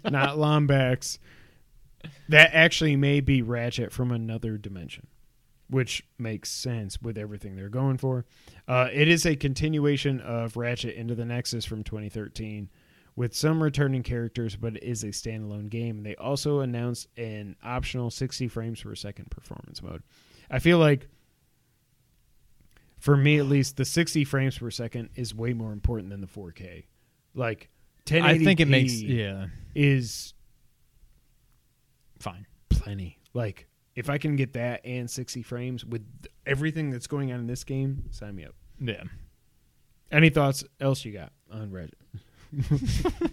not Lombax. That actually may be Ratchet from another dimension, which makes sense with everything they're going for. Uh, it is a continuation of Ratchet into the Nexus from 2013 with some returning characters, but it is a standalone game. They also announced an optional 60 frames per second performance mode. I feel like, for me at least, the 60 frames per second is way more important than the 4K. Like, 1080p I think it makes yeah is fine. plenty. Like, if I can get that and 60 frames with everything that's going on in this game, sign me up. Yeah. Any thoughts else you got on Reddit?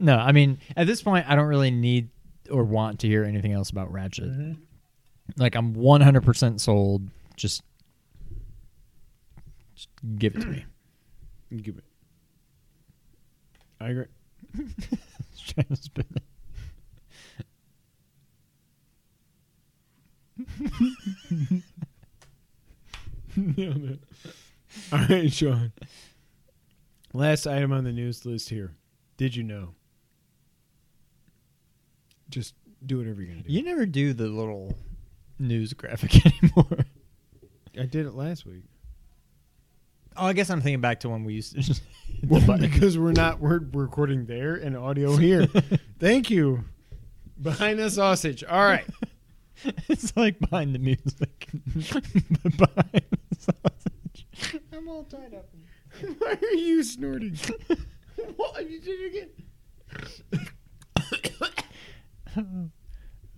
No, I mean at this point I don't really need or want to hear anything else about Ratchet. Mm-hmm. Like I'm 100% sold. Just, just give it to me. Give it. I agree. Just trying to spin it. Nailed it. All right, Sean. Last item on the news list here. Did you know? Just do whatever you're gonna do. You never do the little news graphic anymore. I did it last week. Oh, I guess I'm thinking back to when we used to. Just hit the Well, because we're not we're recording there and audio here. Thank you. Behind the sausage. All right. it's like behind the music, behind the sausage. I'm all tied up. Why are you snorting? what you did it again?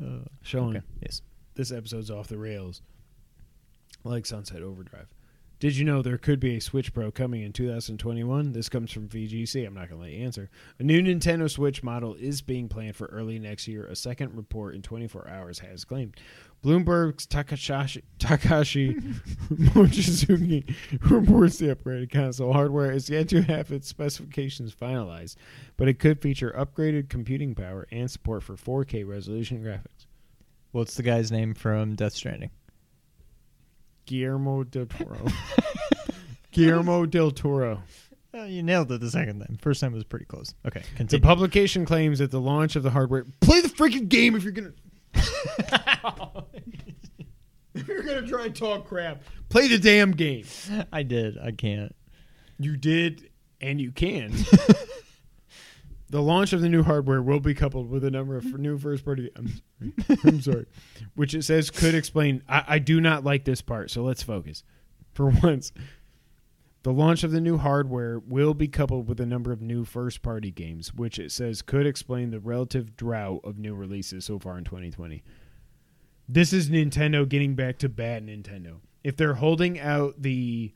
Sean, Okay. Yes. this episode's off the rails, like Sunset Overdrive. Did you know there could be a Switch Pro coming in 2021? This comes from VGC. I'm not going to let you answer. A new Nintendo Switch model is being planned for early next year. A second report in 24 hours has claimed. Bloomberg's Takashi, Takashi Mochizuki reports the upgraded console hardware is yet to have its specifications finalized, but it could feature upgraded computing power and support for 4K resolution graphics. What's the guy's name from Death Stranding? Guillermo del Toro. Guillermo del Toro. Uh, you nailed it the second time. First time was pretty close. Okay, continue. The publication claims that the launch of the hardware. Play the freaking game if you're gonna. If you're gonna try and talk crap, play the damn game. I did. I can't. You did, and you can. the launch of the new hardware will be coupled with a number of new first party. I'm sorry, I'm sorry, which it says could explain. I, I do not like this part, so let's focus. For once, the launch of the new hardware will be coupled with a number of new first party games, which it says could explain the relative drought of new releases so far in 2020. This is Nintendo getting back to bad Nintendo. If they're holding out the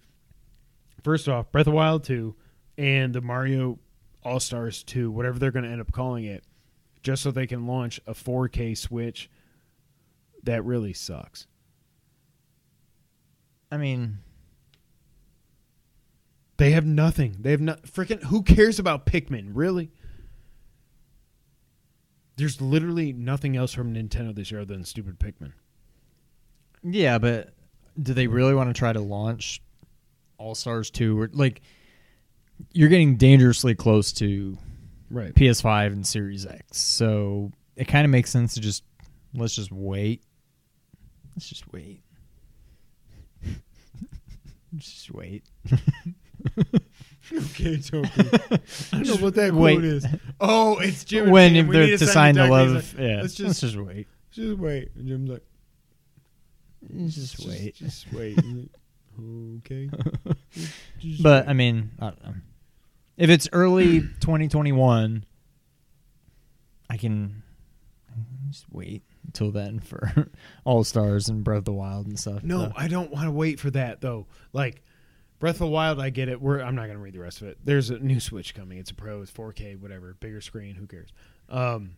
first off, Breath of Wild 2 and the Mario All Stars 2, whatever they're going to end up calling it, just so they can launch a 4K Switch, that really sucks. I mean, They have nothing. They have not freaking. Who cares about Pikmin? Really? There's literally nothing else from Nintendo this year other than stupid Pikmin. yeah, but do they really want to try to launch All Stars 2 or like you're getting dangerously close to Right. PS5 and Series X. So it kind of makes sense to just let's just wait. Let's just wait. Let's just wait. Okay, Toby. I don't know what that Wait. quote is. Oh, it's Jim. when if they're to sign the love, like, yeah. let's Let's just just wait. just wait. And Jim's like, Just wait. Just wait. okay. Just But wait. I mean, I don't know. If it's early 2021, I can just wait until then for All Stars and Breath of the Wild and stuff. No, I don't want to wait for that though. Like Breath of the Wild, I get it. We're, I'm not going to read the rest of it. There's a new Switch coming. It's a Pro. It's 4K, whatever, bigger screen. Who cares? Um,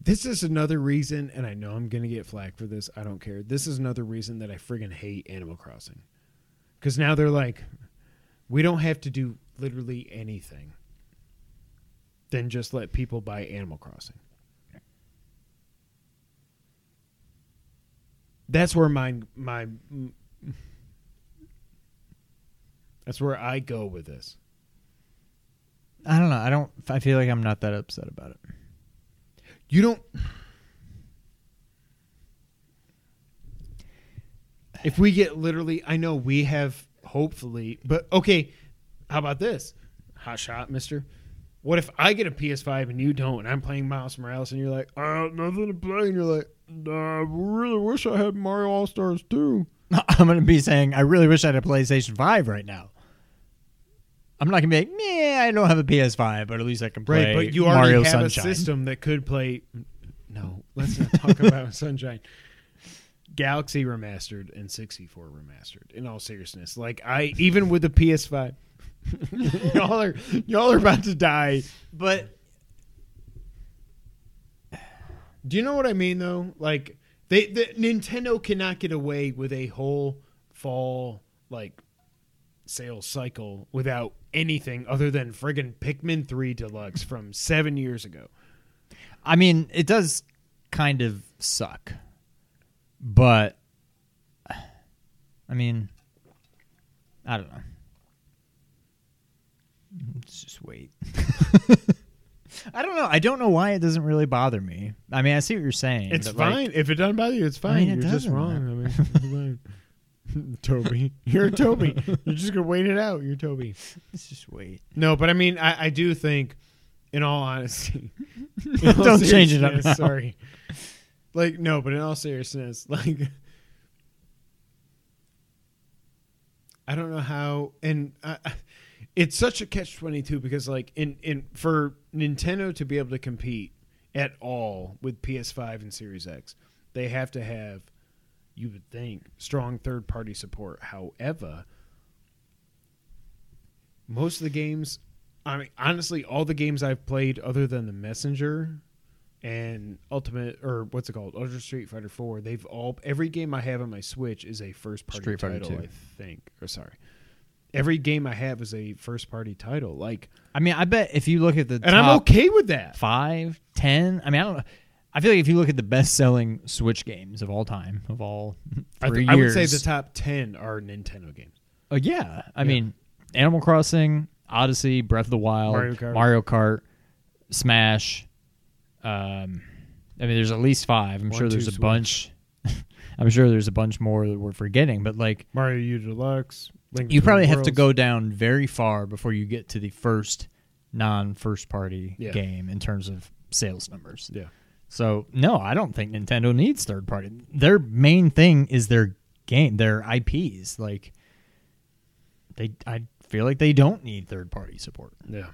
this is another reason, and I know I'm going to get flack for this. I don't care. This is another reason that I friggin' hate Animal Crossing. Because now they're like, we don't have to do literally anything. Then just let people buy Animal Crossing. That's where my my that's where I go with this. I don't know. I don't. I feel like I'm not that upset about it. You don't. If we get literally, I know we have hopefully, but okay. How about this? Hot shot, Mister. What if I get a PS5 and you don't, and I'm playing Miles Morales, and you're like, "Uh, nothing to play," and you're like, Uh, "I really wish I had Mario All Stars too." I'm gonna be saying I really wish I had a PlayStation Five right now. I'm not gonna be like, meh, I don't have a PS5, but at least I can play Right, but you already Mario have Sunshine. a system that could play. No, let's not talk about Sunshine. Galaxy remastered and 64 remastered. In all seriousness, like I even with the PS5, y'all are y'all are about to die. But Do you know what I mean though? Like they the Nintendo cannot get away with a whole fall like sales cycle without anything other than friggin' Pikmin 3 Deluxe from 7 years ago. I mean, it does kind of suck. But I mean, I don't know. Let's just wait. I don't know. I don't know why it doesn't really bother me. I mean, I see what you're saying. It's but, like, fine. if it doesn't bother you, it's fine. mean, it You're just doesn't. wrong. I mean, it's fine. Toby. You're Toby. You're just gonna wait it out. You're Toby. let's just wait. No, but I mean, I, I do think, in all honesty, in all Don't change it up now. Sorry. Like no, but in all seriousness, like I don't know how, and I, I- it's such a catch twenty two because like in in for Nintendo to be able to compete at all with PS5 and Series X, they have to have you would think strong third party support. However, most of the games, I mean, honestly, all the games I've played other than the Messenger and Ultimate or what's it called, Ultra Street Fighter Four, they've all every game I have on my Switch is a first party Street title. 2. I think, or sorry, every game I have is a first party title. Like, I mean, I bet if you look at the and top I'm okay with that. five, ten. I mean, I don't. I feel like if you look at the best-selling Switch games of all time, of all I, th- I would say the top ten are Nintendo games. Uh, yeah, I Yeah. mean, Animal Crossing, Odyssey, Breath of the Wild, Mario Kart. Mario Kart, Smash. Um, I mean, there's at least five. I'm One, sure two, there's a Switch. bunch. I'm sure there's a bunch more that we're forgetting, but like Mario U Deluxe. You probably have to go down very far before you get to the first non-first party Yeah. game in terms of sales numbers. Yeah. So no, I don't think Nintendo needs third party. Their main thing is their game, their IPs. Like they, I feel like they don't need third party support. Yeah.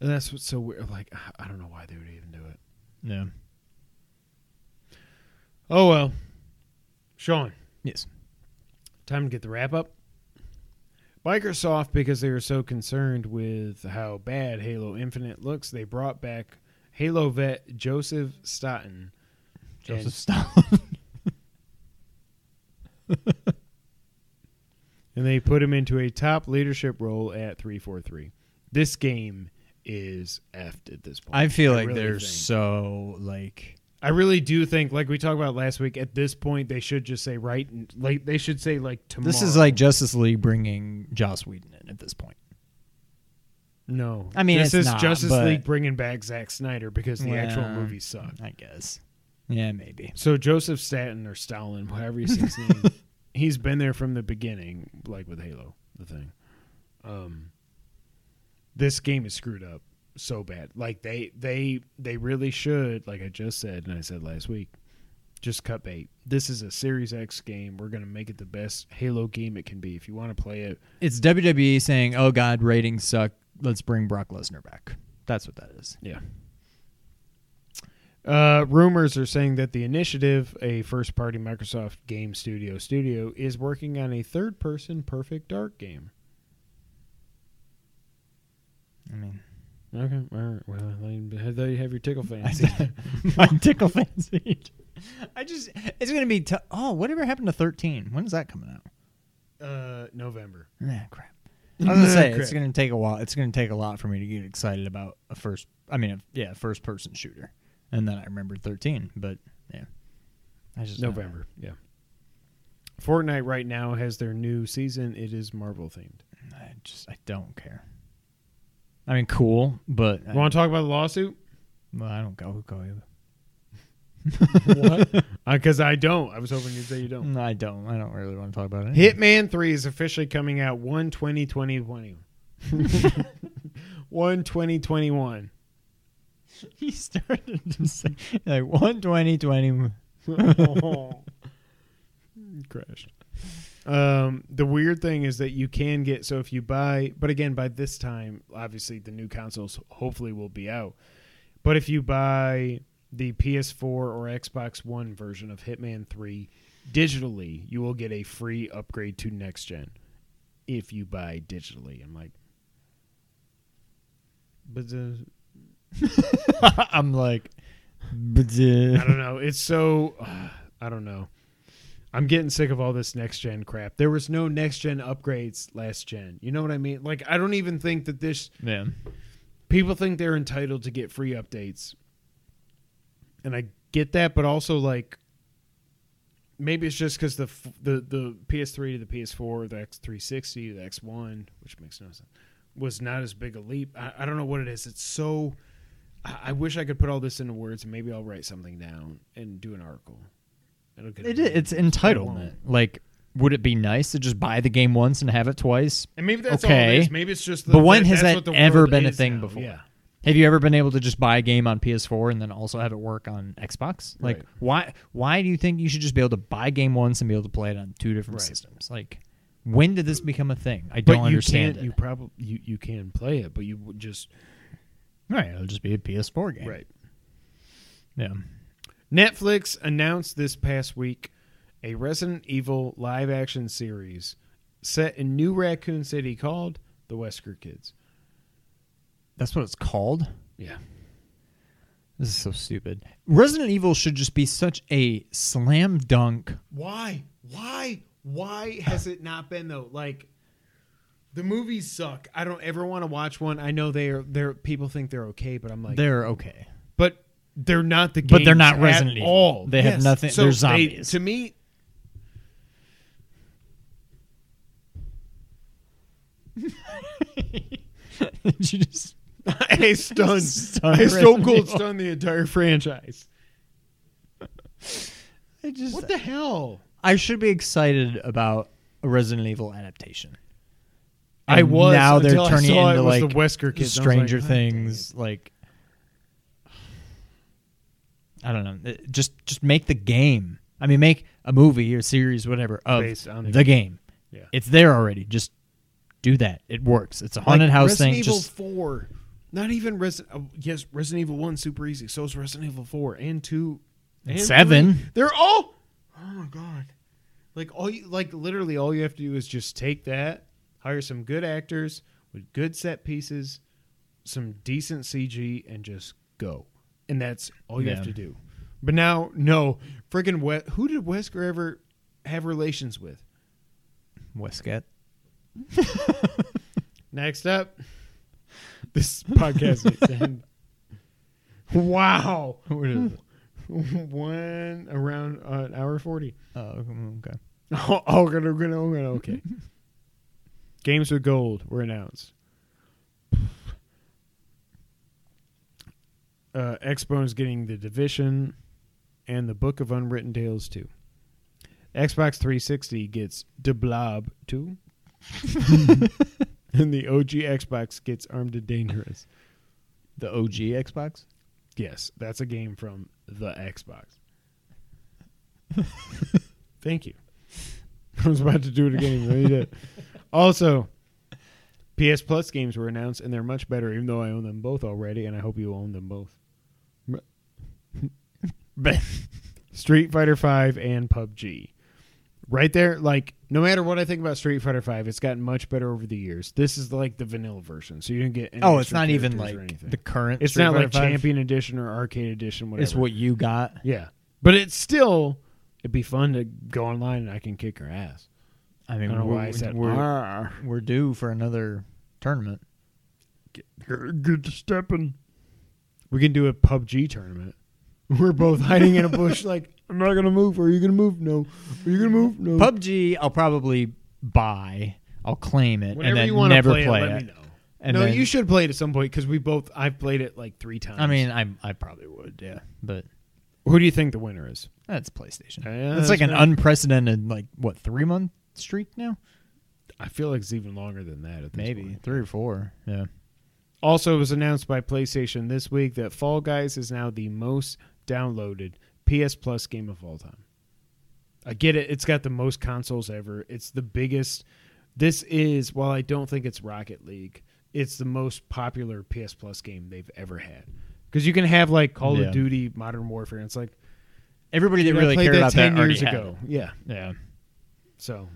And that's what's so weird. Like, I don't know why they would even do it. Yeah. Oh, well. Sean, Yes. time to get the wrap up. Microsoft, because they were so concerned with how bad Halo Infinite looks, they brought back Halo vet Joseph Staten. Joseph and, and they put him into a top leadership role at 343. This game is effed at this point. I feel like really they're think. so like I really do think, like we talked about last week, at this point they should just say right, like they should say like tomorrow. this is like Justice League bringing Joss Whedon in at this point. no. I mean, this is not, Justice League bringing back Zack Snyder because the actual movie sucked. I guess. Yeah, maybe. So Joseph Staten or Stalin, whatever he says his name, he's been there from the beginning, like with Halo, the thing. Um, this game is screwed up so bad. Like they they they really should, like I just said and I said last week, just cut bait. This is a Series X game. We're gonna make it the best Halo game it can be. If you want to play it, It's WWE saying, "Oh God, ratings suck. Let's bring Brock Lesnar back." That's what that is. Yeah. Uh, rumors are saying that the Initiative, a first party Microsoft game studio studio, is working on a third person Perfect Dark game. I mean, Okay, all right. Well, there you have your tickle fancy. my tickle fancy. I just, it's gonna be. T- oh, whatever happened to thirteen? When's that coming out? uh, November. Nah, crap. I was gonna say Crap. it's gonna take a while. It's gonna take a lot for me to get excited about a first. I mean, a, yeah, first person shooter. And then I remembered thirteen, but yeah, I just November, yeah. Fortnite right now has their new season. It is Marvel themed. I just I don't care. I mean, cool, but I, Want to talk about the lawsuit? well, I don't go go. what? Uh, because I don't. I was hoping you'd say you don't. No, I don't. I don't really want to talk about it. Hitman 3 is officially coming out 1 20 2021. 1 2021. he started to say like one twenty twenty. Crashed. Um, the weird thing is that you can get so if you buy, but again, by this time, obviously the new consoles hopefully will be out. But if you buy the PS4 or Xbox One version of Hitman 3 digitally, you will get a free upgrade to next gen if you buy digitally. I'm like, but uh, I'm like, but I uh, don't know. It's so I don't know. I'm getting sick of all this next gen crap. There was no next gen upgrades last gen. You know what I mean? Like I don't even think that this man, people think they're entitled to get free updates. And I get that, but also like maybe it's just cuz the the the PS3 to the PS4, the X360, the X1, which makes no sense, was not as big a leap. I, I don't know what it is. It's so I, I wish I could put all this into words and maybe I'll write something down and do an article. It'll get it, it it's entitlement. Like, would it be nice to just buy the game once and have it twice? And maybe that's Okay. all it is. Maybe it's just the, But when that- has that ever been a thing now. before? Yeah. Have you ever been able to just buy a game on PS4 and then also have it work on Xbox? Like, Right. why? Why do you think you should just be able to buy a game once and be able to play it on two different Right. systems? Like, when did this become a thing? I don't you understand can't. it. You probably you, you can play it, but you would just right, it'll just be a PS4 game. right. Yeah. Netflix announced this past week a Resident Evil live action series set in New Raccoon City called The Wesker Kids. That's what it's called. Yeah. This is so stupid. Resident Evil should just be such a slam dunk. Why? Why? Why has it not been though? Like the movies suck. I don't ever want to watch one. I know they're they're people think they're okay, but I'm like They're okay. They're not the game. But they're not Resident Evil. all. They have nothing- So they're they- zombies. to me, Did you just I stunned. Stunned I Stone Cold stunned the entire franchise. I just What the hell? I should be excited about a Resident Evil adaptation. I And was now they're until I turning saw it it into like the Wesker kids. I was Stranger like, Things, like I don't know. Uh, just just make the game. I mean, make a movie or series, whatever, of Based on the, game. Yeah. It's there already. Just do that. It works. It's a haunted house Resident thing. Evil Just Four, not even Resident. Oh, uh, yes, Resident Evil One super easy. So is Resident Evil Four and two, and Seven. three. They're all. Oh my god! Like all you like literally all you have to do is just take that, hire some good actors with good set pieces, some decent CG, and just go. And that's all you Yeah. have to do. But now, no, freaking we- who did Wesker ever have relations with? Westgate. Next up, this podcast needs to end. Wow, What is it? one around uh, an hour forty. Oh, okay. Oh, oh, gonna, gonna, gonna, okay. Games with gold were announced. Uh, Xbone's getting the Division and the Book of Unwritten Tales 2. Xbox 360 gets De Blob 2. and the OG Xbox gets Armed and Dangerous. The OG Xbox. Yes, that's a game from the Xbox. Thank you. I was about to do it again. even though did. Also, PS Plus games were announced, and they're much better, even though I own them both already, and I hope you own them both. Street Fighter Five and PUBG. Right there, like no matter what I think about Street Fighter Five, it's gotten much better over the years. This is like the vanilla version, so you didn't get. Any Oh, it's not even like the current. It's Street not Fighter like 5. Champion Edition or Arcade Edition. Whatever. It's what you got. Yeah, but it's still. It'd be fun to go online and I can kick her ass. I I mean, don't know we're, why I said we're, "Arr." we're due for another tournament. Good stepping. We can do a PUBG tournament. We're both hiding in a bush, like I'm not gonna move. Are you gonna move? No. Are you gonna move? No. PUBG, I'll probably buy. I'll claim it Whenever and then you want to never play, play, it, it. let me know. And no, then- you should play it at some point because we both. I've played it like three times. I mean, I I probably would, yeah. But who do you think the winner is? that's PlayStation. Yeah, it's like that's an fair. unprecedented, like what three month streak now? I feel like it's even longer than that. At this Maybe point. three or four. Yeah. Also, it was announced by PlayStation this week that Fall Guys is now the most downloaded PS Plus game of all time. I get it; it's got the most consoles ever. It's the biggest. This is, while I don't think it's Rocket League, it's the most popular PS Plus game they've ever had. Because you can have like Call Yeah. of Duty, Modern Warfare, and it's like Everybody that really cared that about ten that years ago. Yeah, Yeah. so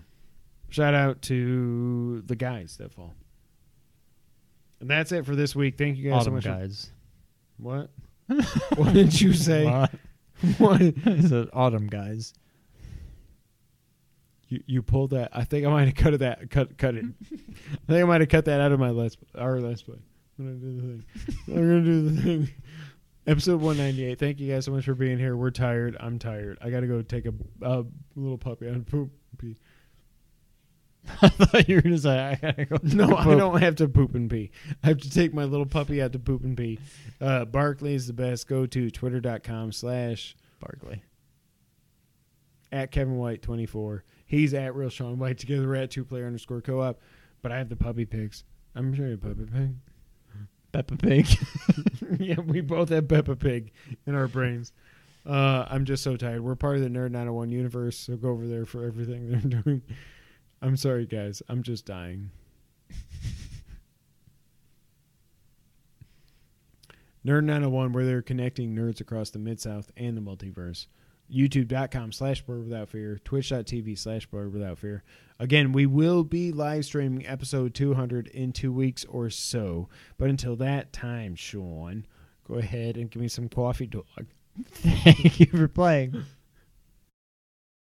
shout out to the guys that fall. And that's it for this week. Thank you guys so Autumn much. for- guys. what? what did you say? What? What? I said autumn guys. You you pulled that. I think I might have cut that. Cut cut it. I think I might have cut that out of my last our last play. I'm gonna do the thing. I'm gonna do the thing. Episode 198. Thank you guys so much for being here. We're tired. I'm tired. I gotta go take a uh, little puppy out and poop. Pee. I thought you were gonna say I gotta go. No, I don't have to poop and pee. I have to take my little puppy out to poop and pee. Uh, Barkley is the best. Go to twitter.com slash Barkley. at Kevin White 24. He's at Real Sean White. Together we're at two player underscore co op. But I have the puppy pigs. I'm sure you puppy pig. Peppa Pig. yeah, we both have Peppa Pig in our brains. Uh, I'm just so tired. We're part of the Nerd 901 universe, so go over there for everything they're doing. I'm sorry, guys. I'm just dying. Nerd 901, where they're connecting nerds across the Mid South and the multiverse. youtube.com slash bird without fear, twitch.tv slash bird without fear. Again, we will be live streaming episode 200 in two weeks or so. But until that time, Sean, go ahead and give me some coffee dog. Thank you for playing.